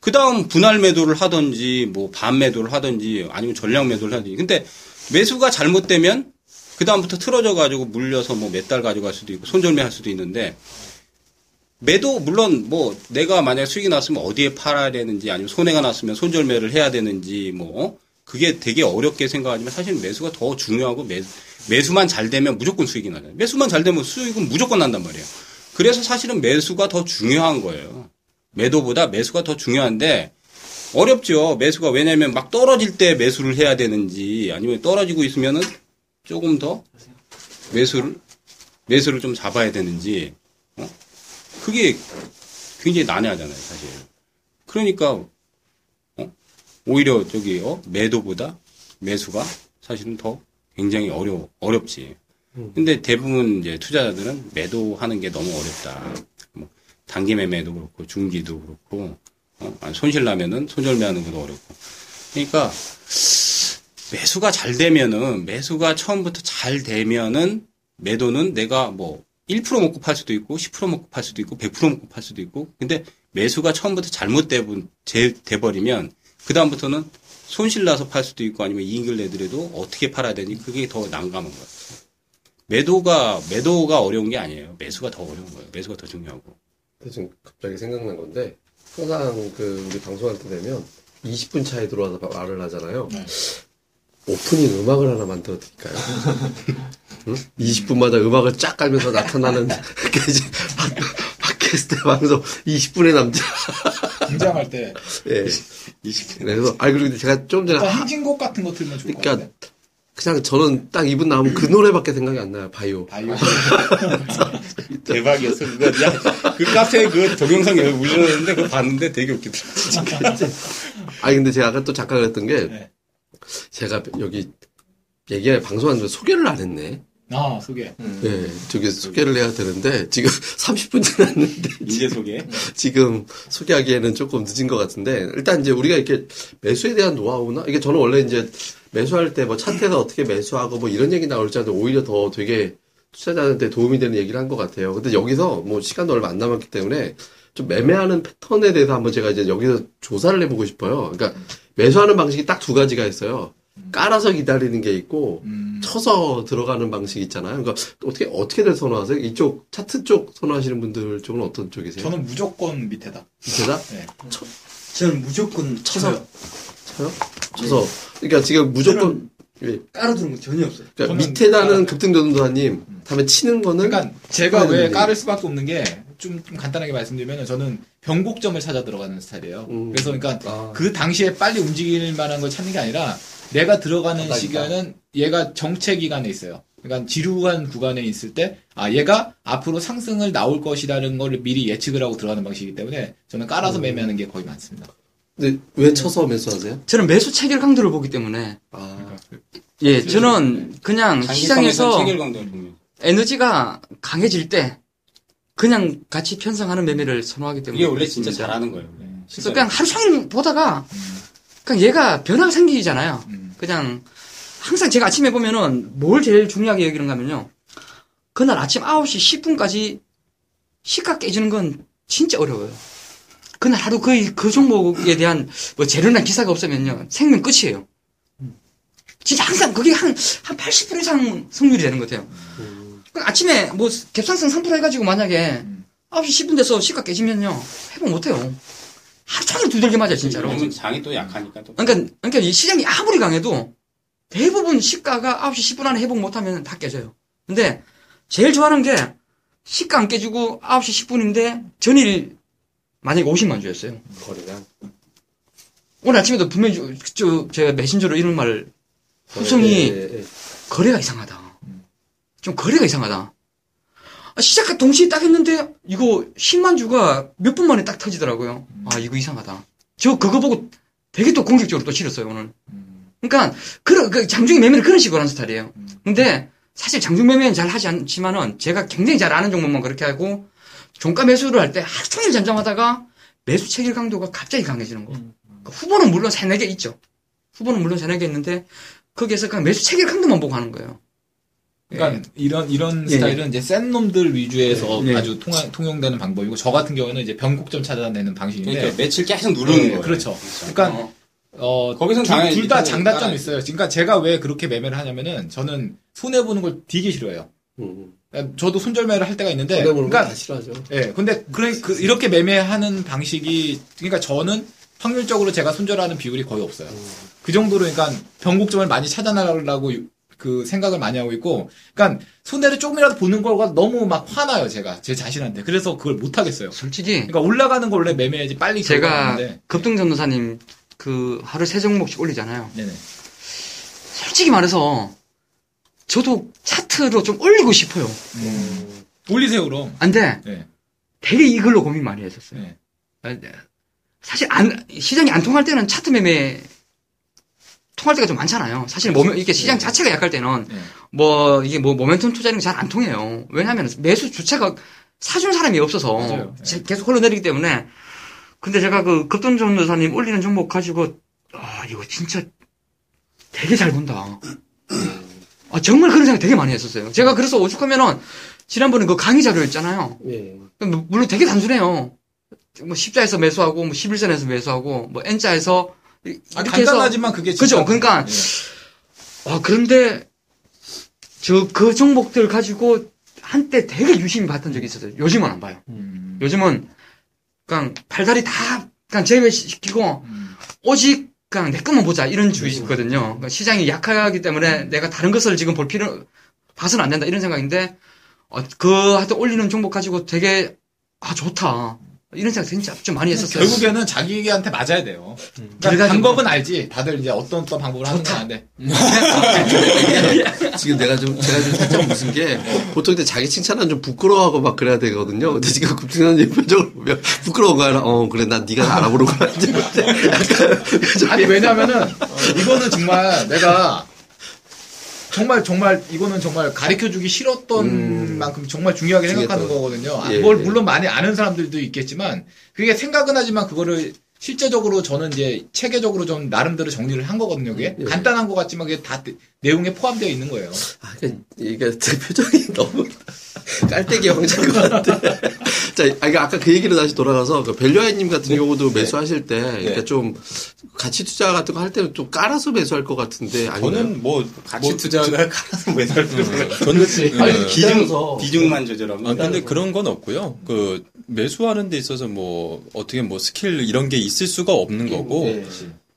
그 다음 분할 매도를 하든지, 뭐, 반 매도를 하든지, 아니면 전량 매도를 하든지. 근데 매수가 잘못되면, 그 다음부터 틀어져 가지고 물려서 뭐 몇 달 가져갈 수도 있고, 손절매 할 수도 있는데, 매도 물론 뭐 내가 만약 수익이 났으면 어디에 팔아야 되는지 아니면 손해가 났으면 손절매를 해야 되는지 뭐 어? 그게 되게 어렵게 생각하지만 사실 매수가 더 중요하고 매, 매수만 잘 되면 무조건 수익이 나요. 매수만 잘 되면 수익은 무조건 난단 말이에요. 그래서 사실은 매수가 더 중요한 거예요. 매도보다 매수가 더 중요한데 어렵죠. 매수가 왜냐면 막 떨어질 때 매수를 해야 되는지 아니면 떨어지고 있으면은 조금 더 매수를 매수를 좀 잡아야 되는지 어? 그게 굉장히 난해하잖아요, 사실. 그러니까 어? 오히려 저기 어? 매도보다 매수가 사실은 더 굉장히 어려 어렵지. 근데 대부분 이제 투자자들은 매도하는 게 너무 어렵다. 뭐 단기 매매도 그렇고 중기도 그렇고 어? 손실 나면은 손절매하는 것도 어렵고. 그러니까 매수가 잘 되면은 매수가 처음부터 잘 되면은 매도는 내가 뭐 1% 먹고 팔 수도 있고 10% 먹고 팔 수도 있고 100% 먹고 팔 수도 있고 근데 매수가 처음부터 잘못돼 돼버리면 그 다음부터는 손실 나서 팔 수도 있고 아니면 이익을 내더라도 어떻게 팔아야 되니 그게 더 난감한 거예요. 매도가 매도가 어려운 게 아니에요. 매수가 더 어려운 거예요. 매수가 더 중요하고. 지금 갑자기 생각난 건데 항상 그 우리 방송할 때 되면 20분 차에 들어와서 말을 하잖아요. 오프닝 음악을 하나 만들어 드릴까요? 응? 20분마다 음악을 쫙 깔면서 나타나는 그 이제 팟- 팟캐스트 방송 20분의 남자. 등장할 때 예. 그래서 아 그리고 제가 좀 전에 행진곡 같은 거 틀면 좋을 것 그러니까. 그냥 저는 딱 이분 나오면 그 노래밖에 생각이 안 나요. 바이오. 바이오. 대박이었어. 그거 야, 그 카페 그 동영상 올렸는데 그거 봤는데 되게 웃기더라. 아니 근데 제가 아까 또 잠깐 그랬던 게 네. 제가 여기 얘기 방송하는데 소개를 안 했네. 아 소개. 예, 저기 소개 를 해야 되는데 지금 30분 지났는데 이제 소개. 지금 소개하기에는 조금 늦은 것 같은데 일단 이제 우리가 이렇게 매수에 대한 노하우나 이게 저는 원래 이제 매수할 때 뭐 차트에서 어떻게 매수하고 뭐 이런 얘기 나올 줄 알았는데 오히려 더 되게 투자자한테 도움이 되는 얘기를 한 것 같아요. 근데 여기서 뭐 시간도 얼마 안 남았기 때문에 좀 매매하는 패턴에 대해서 한번 제가 이제 여기서 조사를 해보고 싶어요. 그러니까 매수하는 방식이 딱 두 가지가 있어요. 깔아서 기다리는 게 있고 음, 쳐서 들어가는 방식이 있잖아요. 그러니까 어떻게 어떻게들 선호하세요? 이쪽 차트 쪽 선호하시는 분들 쪽은 어떤 쪽이세요? 저는 무조건 밑에다. 밑에다 네. 저는 무조건 쳐서 쳐요? 쳐서 그러니까 지금 무조건 예. 깔아두는 거 전혀 없어요. 그러니까 밑에다는 깔아- 급등전도사님 다음에 치는 거는 그러니까 제가 왜. 깔을 수밖에 없는 게 좀 간단하게 말씀드리면 저는 변곡점을 찾아 들어가는 스타일이에요. 음. 그래서 그러니까 아. 그 당시에 빨리 움직일 만한 걸 찾는 게 아니라 내가 들어가는 바닥이다. 시간은 얘가 정체 기간에 있어요. 그러니까 지루한 구간에 있을 때, 아, 얘가 앞으로 상승을 나올 것이라는 걸 미리 예측을 하고 들어가는 방식이기 때문에 저는 깔아서 음. 매매하는 게 거의 많습니다. 근데 왜 쳐서 매수하세요? 저는 매수 체결 강도를 보기 때문에 아, 예, 저는 그냥 시장에서 체결 강도를 보면 에너지가 강해질 때 그냥 같이 편성하는 매매를 선호하기 때문에 이게 원래 진짜 그렇습니다. 잘하는 거예요. 그래서 그냥 하루 종일 보다가 그냥 얘가 변화가 생기잖아요. 음. 그냥 항상 제가 아침에 보면은 뭘 제일 중요하게 여기는가 하면요. 그날 아침 9시 10분까지 시가 깨지는 건 진짜 어려워요. 그날 하루 거의 그 종목에 대한 뭐 재료나 기사가 없으면요. 생명 끝이에요. 진짜 항상 그게 한, 한 80% 이상 승률이 되는 것 같아요. 그 아침에 뭐 갭상승 3% 해가지고 만약에 9시 10분 돼서 시가 깨지면요. 회복 못해요. 하루 종일 두들겨 맞아요, 진짜로. 장이 또 약하니까 또. 그러니까, 그러니까 이 시장이 아무리 강해도 대부분 시가가 9시 10분 안에 회복 못하면 다 깨져요. 근데 제일 좋아하는 게 시가 안 깨지고 9시 10분인데 전일 만약에 50만 주였어요. 거리가. 오늘 아침에도 분명히 저, 저, 제가 메신저로 이런 말을 후성이 예, 예, 예. 거래가 이상하다. 좀 거래가 이상하다. 아, 시작과 동시에 딱 했는데 이거 10만 주가 몇 분 만에 딱 터지더라고요. 아 이거 이상하다. 저 그거 보고 되게 또 공격적으로 또 치렀어요 오늘. 그러니까 그런 그 장중이 매매를 그런 식으로 하는 스타일이에요. 근데 사실 장중 매매는 잘 하지 않지만은 제가 굉장히 잘 아는 종목만 그렇게 하고 종가 매수를 할 때 하루 종일 잠잠하다가 매수 체결 강도가 갑자기 강해지는 거. 그 후보는 물론 세네 개 있죠. 후보는 물론 세네 개 있는데 거기에서 그냥 매수 체결 강도만 보고 하는 거예요. 그러니까 이런 이런 예, 스타일은 이제 센 놈들 위주에서 예. 아주 통하, 통용되는 방법이고 저 같은 경우에는 이제 변곡점 찾아내는 방식인데 그러니까 며칠 계속 누르는 예, 거예요. 그렇죠. 그러니까 어. 어, 거기선 당연히 둘다 이제 장단점이 있어요. 그러니까 제가 왜 그렇게 매매를 하냐면은 저는 손해 보는 걸 되게 싫어해요. 음. 그러니까 저도 손절매를 할 때가 있는데 손해 보는 그러니까 거다 싫어하죠. 예, 근데 그래 그, 이렇게 매매하는 방식이 그러니까 저는 확률적으로 제가 손절하는 비율이 거의 없어요. 그 정도로 그러니까 변곡점을 많이 찾아나가려고 그 생각을 많이 하고 있고, 그러니까 손해를 조금이라도 보는 거가 너무 막 화나요 제가 제 자신한테. 그래서 그걸 못 하겠어요. 솔직히 그러니까 올라가는 걸 원래 매매해야지 빨리 제가 결과하는데. 급등 전도사님 그 하루 세 종목씩 올리잖아요. 네네. 솔직히 말해서 저도 차트로 좀 올리고 싶어요. 올리세요 그럼. 안 돼. 네. 되게 이걸로 고민 많이 했었어요. 네. 사실 안 시장이 안 통할 때는 차트 매매 통할 때가 좀 많잖아요. 사실 모멘 이게 시장 자체가 약할 때는 네. 뭐 이게 뭐 모멘텀 투자는 잘 안 통해요. 왜냐하면 매수 주체가 사준 사람이 없어서 맞아요. 네. 제- 계속 흘러내리기 때문에. 근데 제가 그 급돈 전 도사님 올리는 종목 가지고 아 이거 진짜 되게 잘 본다. 아 정말 그런 생각 되게 많이 했었어요. 제가 그래서 오죽하면은 지난번에 그 강의 자료였잖아요. 예. 뭐, 물론 되게 단순해요. 뭐 10자에서 매수하고 뭐 11선에서 매수하고 뭐 N자에서 이- 아, 이렇게 해서 간단하지만 그게 그죠? 진짜- 그러니까 예. 아 그런데 저 그 종목들 가지고 한때 되게 유심히 봤던 적이 있었어요. 요즘은 안 봐요. 음. 요즘은 그냥 발다리 다 그냥 제외시키고 음. 오직 그냥 내 것만 보자 이런 주의거든요. 그러니까 시장이 약하기 때문에 내가 다른 것을 지금 볼 필요 봐서는 안 된다 이런 생각인데 어, 그 하여튼 올리는 종목 가지고 되게 아 좋다 이런 생각 진짜 좀 많이 했었어요. 결국에는 자기한테 맞아야 돼요. 그러니까 방법은 알지. 다들 이제 어떤 어떤 방법을 하는 건 아는데. 지금 내가 좀, 제가 좀 살짝 무슨 게, 보통 이제 자기 칭찬은 좀 부끄러워하고 막 그래야 되거든요. 근데 지금 급진환님 표정을 보면 부끄러운 거야. 어, 그래, 난 네가 알아보는구나. 이제 약간, 아니 왜냐면은 이거는 정말 내가 정말 정말 이거는 정말 가르쳐 주기 싫었던 음. 만큼 정말 중요하게 생각하는 중요했던. 거거든요. 아, 예, 그걸 예. 물론 많이 아는 사람들도 있겠지만 그게 생각은 하지만 그거를 실제적으로 저는 이제 체계적으로 좀 나름대로 정리를 한 거거든요. 그게 예. 간단한 것 같지만 그게 다 내용에 포함되어 있는 거예요. 아, 이게, 이게 제 표정이 너무 깔때기 왕자인 것 같아. 자, 아, 아까 그 얘기로 다시 돌아가서, 그 벨류아이님 같은 경우도 매수하실 때, 그러니까 좀, 가치 투자 같은 거 할 때는 좀 깔아서 매수할 것 같은데, 아니면 저는 뭐 같이 뭐, 투자를 깔아서 매달 필요가 저는 네. 비중 기다려서. 비중만 조절하면 아, 근데 그런 건 없고요. 그, 매수하는 데 있어서 뭐, 어떻게 뭐 스킬 이런 게 있을 수가 없는 거고, 예.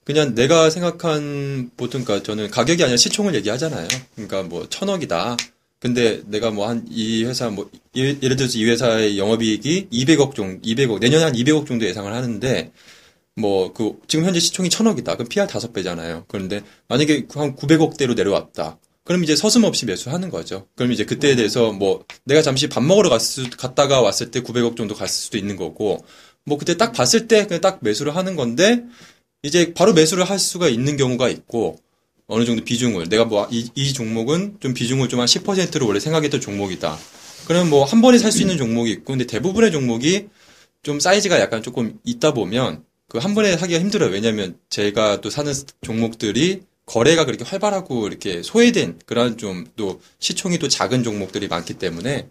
그냥 내가 생각한, 보통, 그니까 저는 가격이 아니라 시총을 얘기하잖아요. 그러니까 뭐, 천억이다. 근데 내가 뭐 한, 이 회사 뭐, 예- 예를 들어서 이 회사의 영업이익이 200억 정도, 200억, 내년에 한 200억 정도 예상을 하는데, 뭐, 그, 지금 현재 시총이 천억이다. 그럼 PR 다섯 배잖아요. 그런데 만약에 한 900억대로 내려왔다. 그럼 이제 서슴없이 매수하는 거죠. 그럼 이제 그때에 대해서 뭐, 내가 잠시 밥 먹으러 갔을, 갔다가 왔을 때 900억 정도 갔을 수도 있는 거고, 뭐 그때 딱 봤을 때 그냥 딱 매수를 하는 건데, 이제 바로 매수를 할 수가 있는 경우가 있고, 어느 정도 비중을, 내가 뭐, 이, 이 종목은 좀 비중을 좀 한 10%로 원래 생각했던 종목이다. 그러면 뭐, 한 번에 살 수 있는 종목이 있고, 근데 대부분의 종목이 좀 사이즈가 약간 조금 있다 보면, 그 한 번에 하기가 힘들어요. 왜냐면 제가 또 사는 종목들이 거래가 그렇게 활발하고 이렇게 소외된 그런 좀 또 시총이 또 작은 종목들이 많기 때문에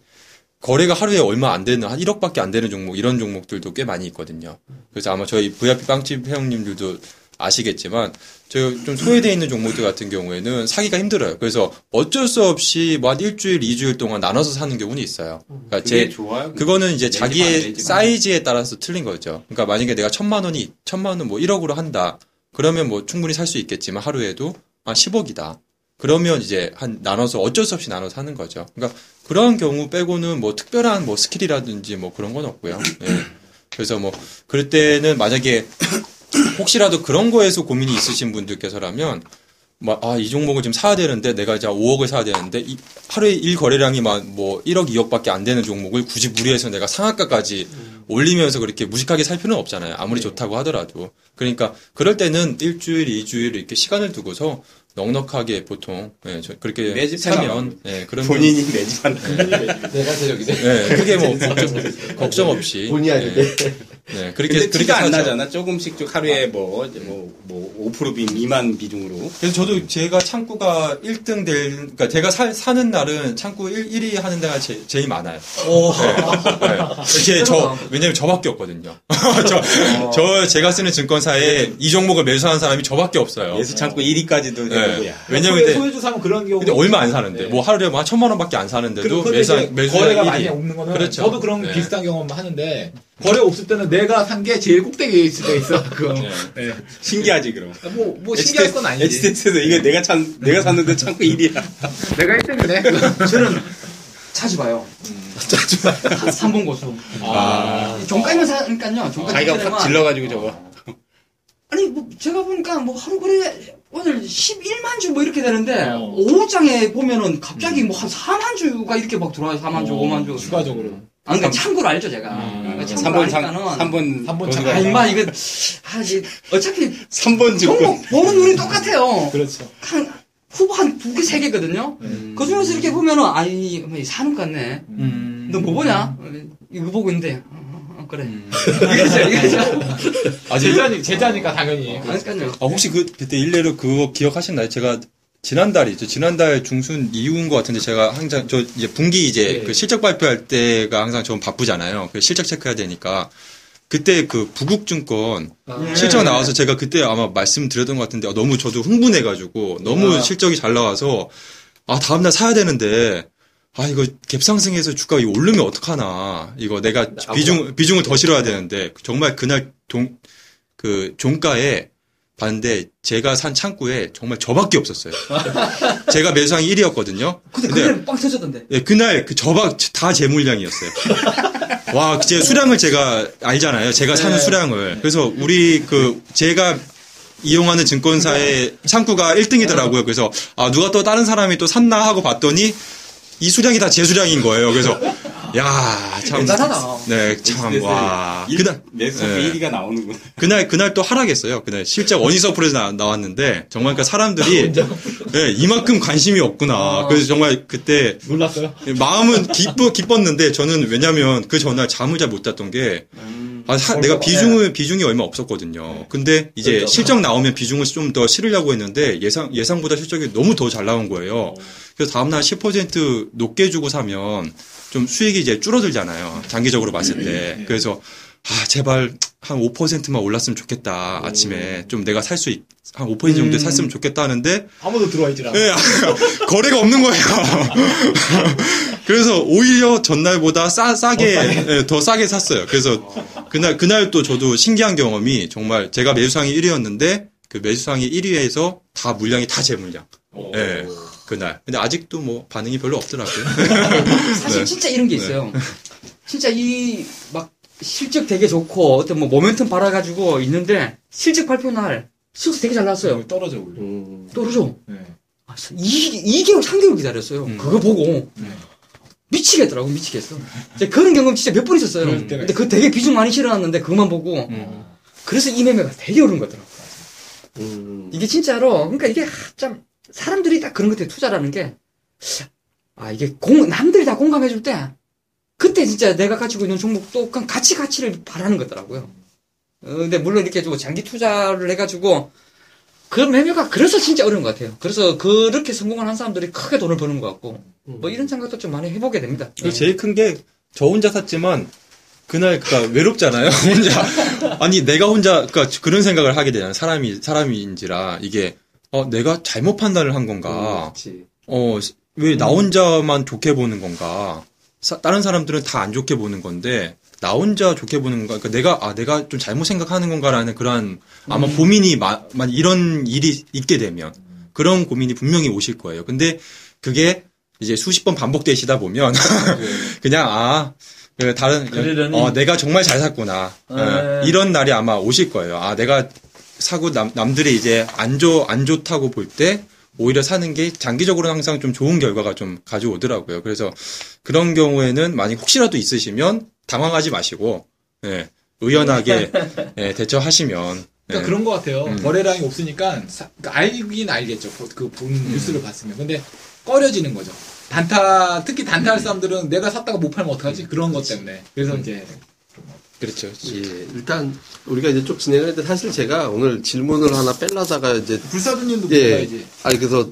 거래가 하루에 얼마 안 되는 한 1억밖에 안 되는 종목 이런 종목들도 꽤 많이 있거든요. 그래서 아마 저희 VIP 빵집 회원님들도 아시겠지만 저좀 소외되어 있는 종목들 같은 경우에는 사기가 힘들어요. 그래서 어쩔 수 없이 뭐 한 일주일, 이주일 동안 나눠서 사는 경우는 있어요. 그러니까 그게 제 좋아요. 그거는 이제 자기의. 사이즈에 따라서 틀린 거죠. 그러니까 만약에 내가 천만 원이 천만 원 뭐 1억으로 한다. 그러면 뭐 충분히 살 수 있겠지만 하루에도 한 10억이다. 그러면 이제 한 나눠서 어쩔 수 없이 나눠서 하는 거죠. 그러니까 그런 경우 빼고는 뭐 특별한 뭐 skill이라든지 뭐 그런 건 없고요. 예. 그래서 뭐 그럴 때는 만약에 혹시라도 그런 거에서 고민이 있으신 분들께서라면 막, 아, 이 종목을 지금 사야 되는데, 내가 이제 5억을 사야 되는데, 이, 하루에 일 거래량이 막, 뭐, 1억, 2억밖에 안 되는 종목을 굳이 무리해서 내가 상한가까지 올리면서 그렇게 무식하게 살 필요는 없잖아요. 아무리 좋다고 하더라도. 그러니까, 그럴 때는 일주일, 이주일 이렇게 시간을 두고서 넉넉하게 보통, 예, 저, 그렇게 매집 사면, 예, 그런. 본인이 매집하는 내가 세력이네. 예, 크게 뭐, 걱정, 걱정 없이. 본의 아니게. 예, 네, 그렇게, 근데 그렇게 티가 안 사죠. 나잖아. 조금씩 쭉 하루에 뭐, 이제 뭐, 뭐, 5% 비, 미만 비중으로. 그래서 저도 제가 창구가 1등 될, 그러니까 제가 사, 사는 날은 창구 1, 1위 하는 데가 제, 제일 많아요. 네. 네. 이게 저, 왜냐면 저밖에 없거든요. 저, 저, 제가 쓰는 증권사에 이 종목을 매수하는 사람이 저밖에 없어요. 예수 창고 1위까지도 네. 야. 왜냐면 소외, 소외주 사면 그런 경우 근데 얼마 안 사는데, 뭐 하루에 뭐 한 천만 원밖에 안 사는데도 그, 이제 매수 거래가 1위. 많이 없는 거는 그렇죠. 저도 그런 네. 비슷한 경험 하는데 거래 없을 때는 내가 산 게 제일 꼭대기에 있을 때 있어. 그 네. 신기하지, 그럼. 뭐, 뭐 신기할 건 아니지. HTX에서 이거 내가 찬, 내가 샀는데 창고 1위야. 내가 1등이네. 저는 자주 봐요. 자주 봐요. 3번 고수. 아. 종가에만 사니까요. 종가 자기가. 확 질러가지고 저거. 아니, 뭐, 제가 보니까 뭐 하루 거래 오늘 11만 주 뭐 이렇게 되는데, 어. 오후장에 보면은 갑자기 뭐 한 4만 주가 이렇게 막 들어와요. 4만 주, 어, 5만 주. 추가적으로. 아, 그러니까 참고를 알죠, 제가. 음. 그러니까 참고를 3번 상, 아니까는. 3번. 삼번 거기가- 아, 임마, 이거, 아, 이제, 어차피 3번 증권. 종목 보는 눈이 똑같아요. 그렇죠. 한, 후보 한 두 개, 세 개거든요. 그 중에서 이렇게 보면은, 아이, 뭐, 사는 것 같네. 음. 너뭐 보냐? 이거 보고 있는데, 그래. 이거죠, 이거죠. 아, 제자니, 제자니까 당연히. 그러니까요. 아, 혹시 그, 그때 일례로 그거 기억하시나요? 제가 지난달이죠. 지난달 중순 이후인 것 같은데 제가 항상 저 이제 분기 이제 네. 그 실적 발표할 때가 항상 좀 바쁘잖아요. 그 실적 체크해야 되니까. 그때 그 부국증권 실적 나와서 제가 그때 아마 말씀드렸던 것 같은데 아, 너무 저도 흥분해가지고 너무 실적이 잘 나와서 아 다음날 사야 되는데 아 이거 갭상승해서 주가가 이거 오르면 어떡하나 이거 내가 비중 비중을 더 실어야 되는데 정말 그날 동 그 종가에 봤는데 제가 산 창구에 정말 저밖에 없었어요. 제가 매수상이 1위였거든요. 근데 그날 빵 터졌던데. 예, 그날 그 저박 다제 물량이었어요. 와, 제 수량을 제가 알잖아요. 제가 사는 수량을. 그래서 우리 그 제가 이용하는 증권사의 창구가 1등이더라고요. 그래서 아 누가 또 다른 사람이 또 샀나 하고 봤더니 이 수량이 다 제 수량인 거예요. 그래서 야, 참 대단하다. 네, 참 와. 일- 그날 매수 네. 1위가 나오는구나. 그날 그날 또 하락했어요. 그날 실적 어니서프에서 나왔는데 정말 그러니까 사람들이 네, 이만큼 관심이 없구나. 그래서 정말 그때 놀랐어요? 마음은 기쁘 기뻤는데 저는 왜냐면 그 전날 잠을 잘 못 잤던 게 아, 사- 내가 비중을 비중이 얼마 없었거든요. 근데 이제 실적 나오면 비중을 좀 더 실으려고 했는데 예상 예상보다 실적이 너무 더 잘 나온 거예요. 그래서 다음 날 10% 높게 주고 사면 좀 수익이 이제 줄어들잖아요. 장기적으로 봤을 때. 그래서 아 제발 한 5%만 올랐으면 좋겠다. 아침에 좀 내가 살수한5% 정도 샀으면 좋겠다 하는데 아무도 들어와 있질 않아. 예, 거래가 없는 거예요. 그래서 오히려 전날보다 싸, 싸게, 예, 더 싸게 샀어요. 그래서 그날, 그날 또 저도 신기한 경험이 정말 제가 매수상이 1위였는데 그 매수상이 1위에서 다 물량이 다 제 물량. 예, 그날. 근데 아직도 뭐 반응이 별로 없더라고요. 사실 네. 진짜 이런 게 있어요. 진짜 이 막 실적 되게 좋고 어떤 뭐 모멘텀 받아가지고 있는데 실적 발표 날 실적 되게 잘 나왔어요. 떨어져 올려. 떨어져. 네. 아, 2, 2개월, 3개월 기다렸어요. 음. 그거 보고. 미치겠더라고, 미치겠어. 그런 경험 진짜 몇 번 있었어요. 그럴 때가 근데 그 되게 비중 많이 실어놨는데 그것만 보고. 음. 그래서 이 매매가 되게 어려운 거더라고요. 이게 진짜로, 그러니까 이게 하, 참, 사람들이 딱 그런 것들에 투자라는 게, 아, 이게 공, 남들이 다 공감해 줄 때, 그때 진짜 내가 가지고 있는 종목도 그냥 가치 가치를 바라는 거더라고요. 어, 근데 물론 이렇게 좀 장기 투자를 해가지고, 그 매매가 그래서 진짜 어려운 것 같아요. 그래서 그렇게 성공을 한 사람들이 크게 돈을 버는 것 같고, 뭐 이런 생각도 좀 많이 해보게 됩니다. 그리고 제일 큰 게 저 혼자 샀지만 그날 그니까 외롭잖아요. 혼자 아니 내가 혼자 그니까 그런 생각을 하게 되잖아요. 사람이 사람인지라 이게 어 내가 잘못 판단을 한 건가? 어 왜 나 혼자만 좋게 보는 건가? 사- 다른 사람들은 다 안 좋게 보는 건데 나 혼자 좋게 보는 건가? 그러니까 내가 아 내가 좀 잘못 생각하는 건가라는 그런 아마 고민이 마, 만 이런 일이 있게 되면 그런 고민이 분명히 오실 거예요. 근데 그게 이제 수십 번 반복되시다 보면 그냥 아그 다른 그러려니. 어 내가 정말 잘 샀구나 네. 예, 이런 날이 아마 오실 거예요. 아 내가 사고 남, 남들이 이제 안, 좋, 안 좋다고 볼 때 오히려 사는 게 장기적으로 항상 좀 좋은 결과가 좀 가져오더라고요. 그래서 그런 경우에는 만약 혹시라도 있으시면 당황하지 마시고 예, 의연하게 예, 대처하시면 그러니까 예. 그런 것 같아요. 음. 거래량이 없으니까 사- 그러니까 알긴 알겠죠. 그본 뉴스를 봤으면. 근데 꺼려지는 거죠. 단타 특히 단타할 사람들은 내가 샀다가 못 팔면 어떡하지? 그런 것 때문에. 그래서 이제 그렇죠. 예, 일단 우리가 이제 쭉 진행을 했는데 사실 제가 오늘 질문을 하나 뺄라다가 이제 불사두님도 예. 물어야지. 아니 그래서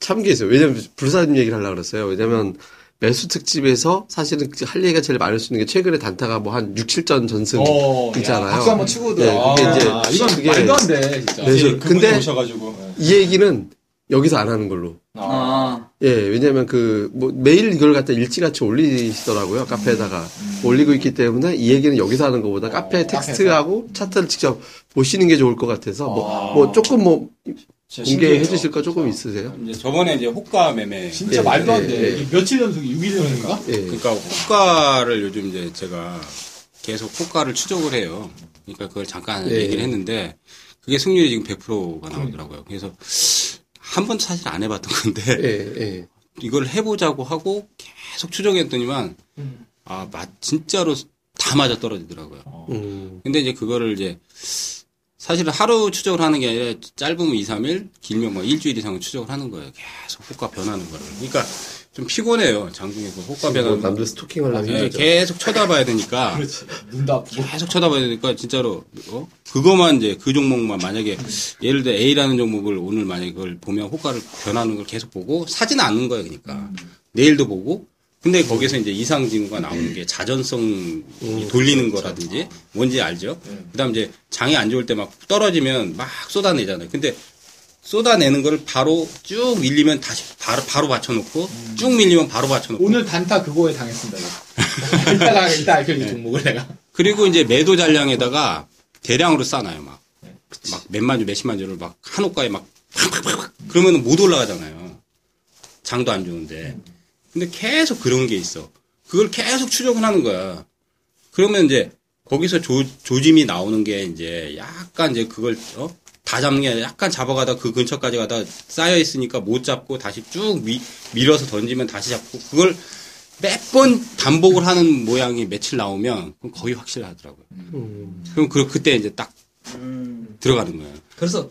참기했어요. 왜냐면 불사님 얘기를 하려고 그랬어요. 왜냐면 매수 특집에서 사실은 그할 얘기가 제일 많을 수 있는 게 최근에 단타가 뭐 한 6, 7전 전승 어, 있잖아요. 야, 박수 한번 치고 들어. 예, 그게 이제 아, 이건 그게 말도 안 돼, 진짜. 네. 그래서 근데 오셔가지고 이 얘기는 여기서 안 하는 걸로. 아, 예, 왜냐면 그, 뭐, 매일 이걸 갖다 일찌같이 올리시더라고요, 카페에다가. 음. 올리고 있기 때문에 이 얘기는 여기서 하는 것보다 어, 카페 텍스트하고 차트를 직접 보시는 게 좋을 것 같아서, 어. 뭐, 뭐, 조금 뭐, 공개해 주실 거 조금 있으세요? 이제 저번에 이제 호가 매매 진짜 예, 말도 안 예, 돼. 예. 이게 며칠 연속이 6일 연속인가? 예. 그러니까 호가를 요즘 이제 제가 계속 호가를 추적을 해요. 그러니까 그걸 잠깐 예. 얘기를 했는데 그게 승률이 지금 100%가 나오더라고요. 그래서 한 번도 사실 안 해봤던 건데 예, 예. 이걸 해보자고 하고 계속 추적했더니만 음. 아, 맞 진짜로 다 맞아 떨어지더라고요. 음, 근데 이제 그거를 이제 사실은 하루 추적을 하는 게 아니라 짧으면 2, 3일, 길면 뭐 일주일 이상을 추적을 하는 거예요. 계속 호가 변하는 거를. 그러니까 좀 피곤해요. 장중에 그 호가 뭐 변하는 거. 남들 스토킹 하려면 예, 힘들죠. 계속 쳐다봐야 되니까 그렇지. 눈도 아프고. 계속 쳐다봐야 되니까 진짜로 어? 그거만 이제 그 종목만 만약에 예를 들어 A라는 종목을 오늘 만약에 그걸 보면 호가를 변하는 걸 계속 보고 사지는 않는 거예요. 그러니까 내일도 보고 근데 거기서 이제 이상 징후가 나오는 게 자전성 이 돌리는 거라든지 뭔지 알죠? 그다음 이제 장이 안 좋을 때 막 떨어지면 막 쏟아내잖아요. 근데 쏟아내는 거를 바로 쭉 밀리면 다시 바로 바로 받쳐놓고 쭉 밀리면 바로 받쳐놓고 오늘 단타 그거에 당했습니다. 이따가, 이따 알려줄 종목을 내가. 그리고 이제 매도 잔량에다가 대량으로 싸놔요, 막. 막 몇만 주, 몇십만 주를 막 한 호가에 막 팍팍팍팍 그러면 못 올라가잖아요. 장도 안 좋은데. 근데 계속 그런 게 있어. 그걸 계속 추적을 하는 거야. 그러면 이제 거기서 조, 조짐이 나오는 게 이제 약간 이제 그걸 어? 다 잡는 게 아니라 약간 잡아가다 그 근처까지 가다 쌓여 있으니까 못 잡고 다시 쭉 미, 밀어서 던지면 다시 잡고 그걸 몇 번 반복을 하는 모양이 며칠 나오면 그럼 거의 확실하더라고요. 음, 그럼 그, 그때 이제 딱 음. 들어가는 거예요. 그래서,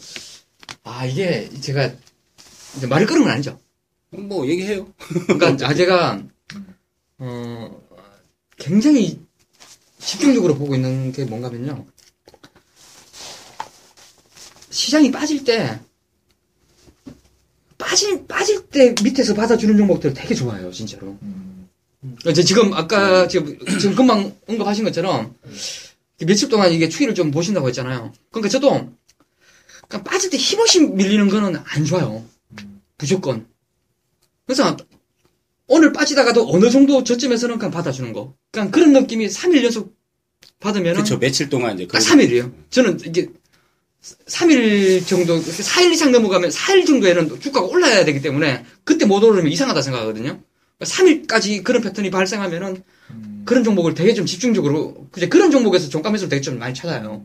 아, 이게 제가 이제 말을 끊은 건 아니죠. 뭐 얘기해요. 그러니까 아 제가 어 굉장히 집중적으로 보고 있는 게 뭔가면요. 시장이 빠질 때 빠질 빠질 때 밑에서 받아주는 종목들 되게 좋아요, 진짜로. 이제 지금 아까 지금 지금 금방 언급하신 것처럼 며칠 동안 이게 추이를 좀 보신다고 했잖아요. 그러니까 저도 그러니까 빠질 때 힘없이 밀리는 거는 안 좋아요. 무조건. 그래서 오늘 빠지다가도 어느 정도 저쯤에서는 그냥 받아주는 거. 그냥 그런 느낌이 3일 연속 받으면은 그렇죠. 며칠 동안 이제 아, 그런- 3일이에요. 저는 이게 3일 정도, 4일 이상 넘어가면 4일 정도에는 주가가 올라야 되기 때문에 그때 못 오르면 이상하다 생각하거든요. 3일까지 그런 패턴이 발생하면은 그런 종목을 되게 좀 집중적으로, 그제 그런 종목에서 종가 매수를 되게 좀 많이 찾아요.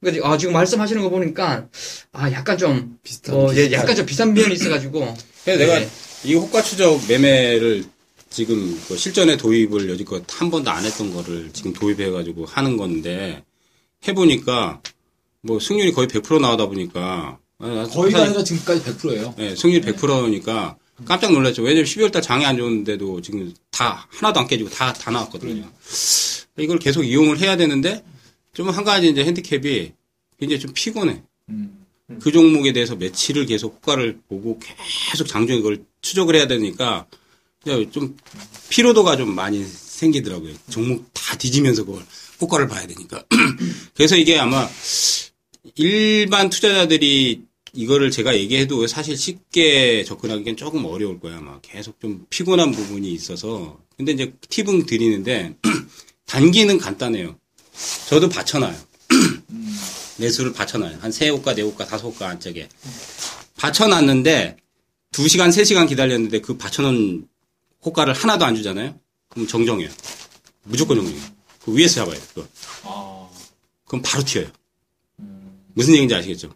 그러니까 아, 지금 말씀하시는 거 보니까 아, 약간 좀, 비슷한. 어, 예, 비슷한. 약간 좀 비싼 면이 있어가지고. 그래서 내가 네. 이 호가 추적 매매를 지금 그 실전에 도입을 여지껏 한 번도 안 했던 거를 지금 도입해가지고 하는 건데 해보니까 뭐 승률이 거의 100% 나오다 보니까 아, 나 거의가 아니라 지금까지 100%예요. 네, 승률 100%니까 깜짝 놀랐죠. 왜냐면 12월 달 장이 안 좋은데도 지금 다 하나도 안 깨지고 다 다 나왔거든요. 이걸 계속 이용을 해야 되는데 좀 한 가지 이제 핸디캡이 굉장히 좀 피곤해. 음. 그 종목에 대해서 며칠을 계속 호가를 보고 계속 장중에 그걸 추적을 해야 되니까 좀 피로도가 좀 많이 생기더라고요. 종목 다 뒤지면서 그걸 호가를 봐야 되니까. 그래서 이게 아마 일반 투자자들이 이거를 제가 얘기해도 사실 쉽게 접근하기엔 조금 어려울 거야. 아마 계속 좀 피곤한 부분이 있어서. 근데 이제 팁은 드리는데 단기는 간단해요. 저도 받쳐놔요. 매수를 받쳐놔요. 한 세 호가, 네 호가, 다섯 호가 안짝에. 받쳐놨는데, 두 시간, 세 시간 기다렸는데 그 받쳐놓은 호가를 하나도 안 주잖아요? 그럼 정정해요. 무조건 정리해요. 그 위에서 잡아야 돼. 그거. 아, 그럼 바로 튀어요. 무슨 얘기인지 아시겠죠?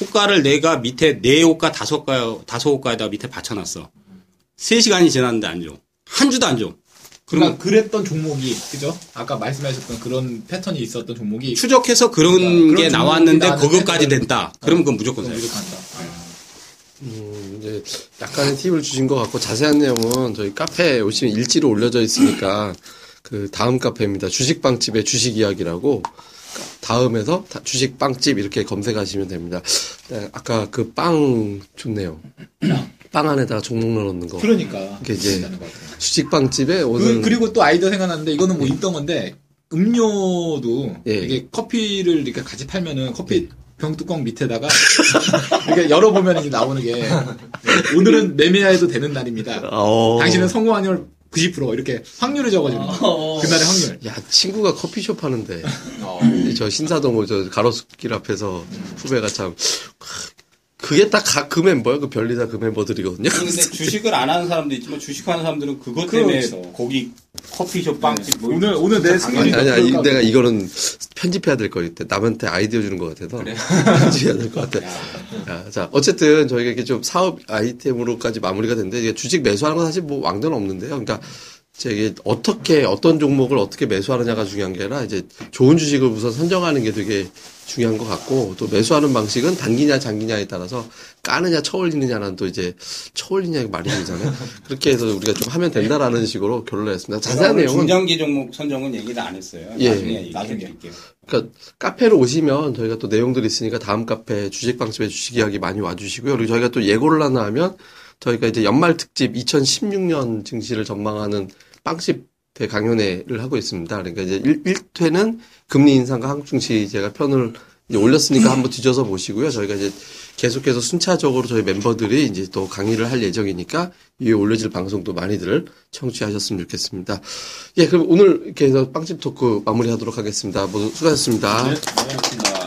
호가를 내가 밑에 네 호가, 다섯 호가, 다섯 호가에다 밑에 받쳐놨어. 세 시간이 지났는데 안 줘. 한 주도 안 줘. 그러니까 그랬던 종목이 그죠? 아까 말씀하셨던 그런 패턴이 있었던 종목이 추적해서 그런 그런 게 종목이 나왔는데 나왔는데 그것까지 된다. 그러면 그건 무조건 사요. 무조건 한다. 음, 이제 약간의 팁을 주신 것 같고 자세한 내용은 저희 카페에 오시면 일지로 올려져 있으니까 그 다음 카페입니다. 주식빵집의 주식 이야기라고 다음에서 다- 주식 빵집 이렇게 검색하시면 됩니다. 네, 아까 그 빵 좋네요. 빵 안에다가 종목 넣는 거. 그러니까 이게 이제 같아요. 주식 빵집에 그, 오늘 그 리고 또 아이디어 생각났는데 이거는 뭐 있던 건데 음료도 예. 이게 커피를 이렇게 같이 팔면은 커피 병 뚜껑 밑에다가 이렇게 열어보면 이제 나오는 게 네, 오늘은 매매해도 되는 날입니다. 어. 당신은 성공 확률 90% 이렇게 확률을 적어주는 거예요. 그날의 확률. 야 친구가 커피숍 하는데 어. 저 신사동 저 가로수길 앞에서 후배가 참 그게 딱그 멤버예요. 그 별리다 그 멤버들이거든요. 근데 주식을 안 하는 사람도 있지만 주식하는 사람들은 그것 때문에 그렇죠. 거기 커피숍 빵집 뭐 오늘 오늘 내 아니, 아니, 아니, 내가 이거는 편집해야 될거 같아. 남한테 아이디어 주는 것 같아서. 편집해야 될 것 같아. 야, 자, 어쨌든 저희가 이렇게 좀 사업 아이템으로까지 마무리가 됐는데, 이게 주식 매수하는 건 사실 뭐 왕도는 없는데요. 그러니까, 이게 어떻게, 어떤 종목을 어떻게 매수하느냐가 중요한 게 아니라, 이제 좋은 주식을 우선 선정하는 게 되게 중요한 것 같고, 또 매수하는 방식은 단기냐 장기냐에 따라서 까느냐 쳐올리느냐는 또 이제 쳐올리냐 말이 되잖아요. 그렇게 해서 우리가 좀 하면 된다라는 식으로 결론을 했습니다. 자세한 내용은 중장기 종목 선정은 얘기를 안 했어요. 예. 나중에 나중에. 드릴게요. 그러니까 카페로 오시면 저희가 또 내용들이 있으니까 다음 카페 주식 방집의 주식 이야기 많이 와주시고요. 그리고 저희가 또 예고를 하나 하면 저희가 이제 연말 특집 2016년 증시를 전망하는 빵집회 강연회를 하고 있습니다. 그러니까 이제 1, 1회는 금리 인상과 한국 증시 제가 편을 이제 올렸으니까 한번 뒤져서 보시고요. 저희가 이제 계속해서 순차적으로 저희 멤버들이 이제 또 강의를 할 예정이니까 위에 올려질 방송도 많이들 청취하셨으면 좋겠습니다. 예, 그럼 오늘 이렇게 해서 빵집 토크 마무리하도록 하겠습니다. 모두 수고하셨습니다. 네, 고맙습니다.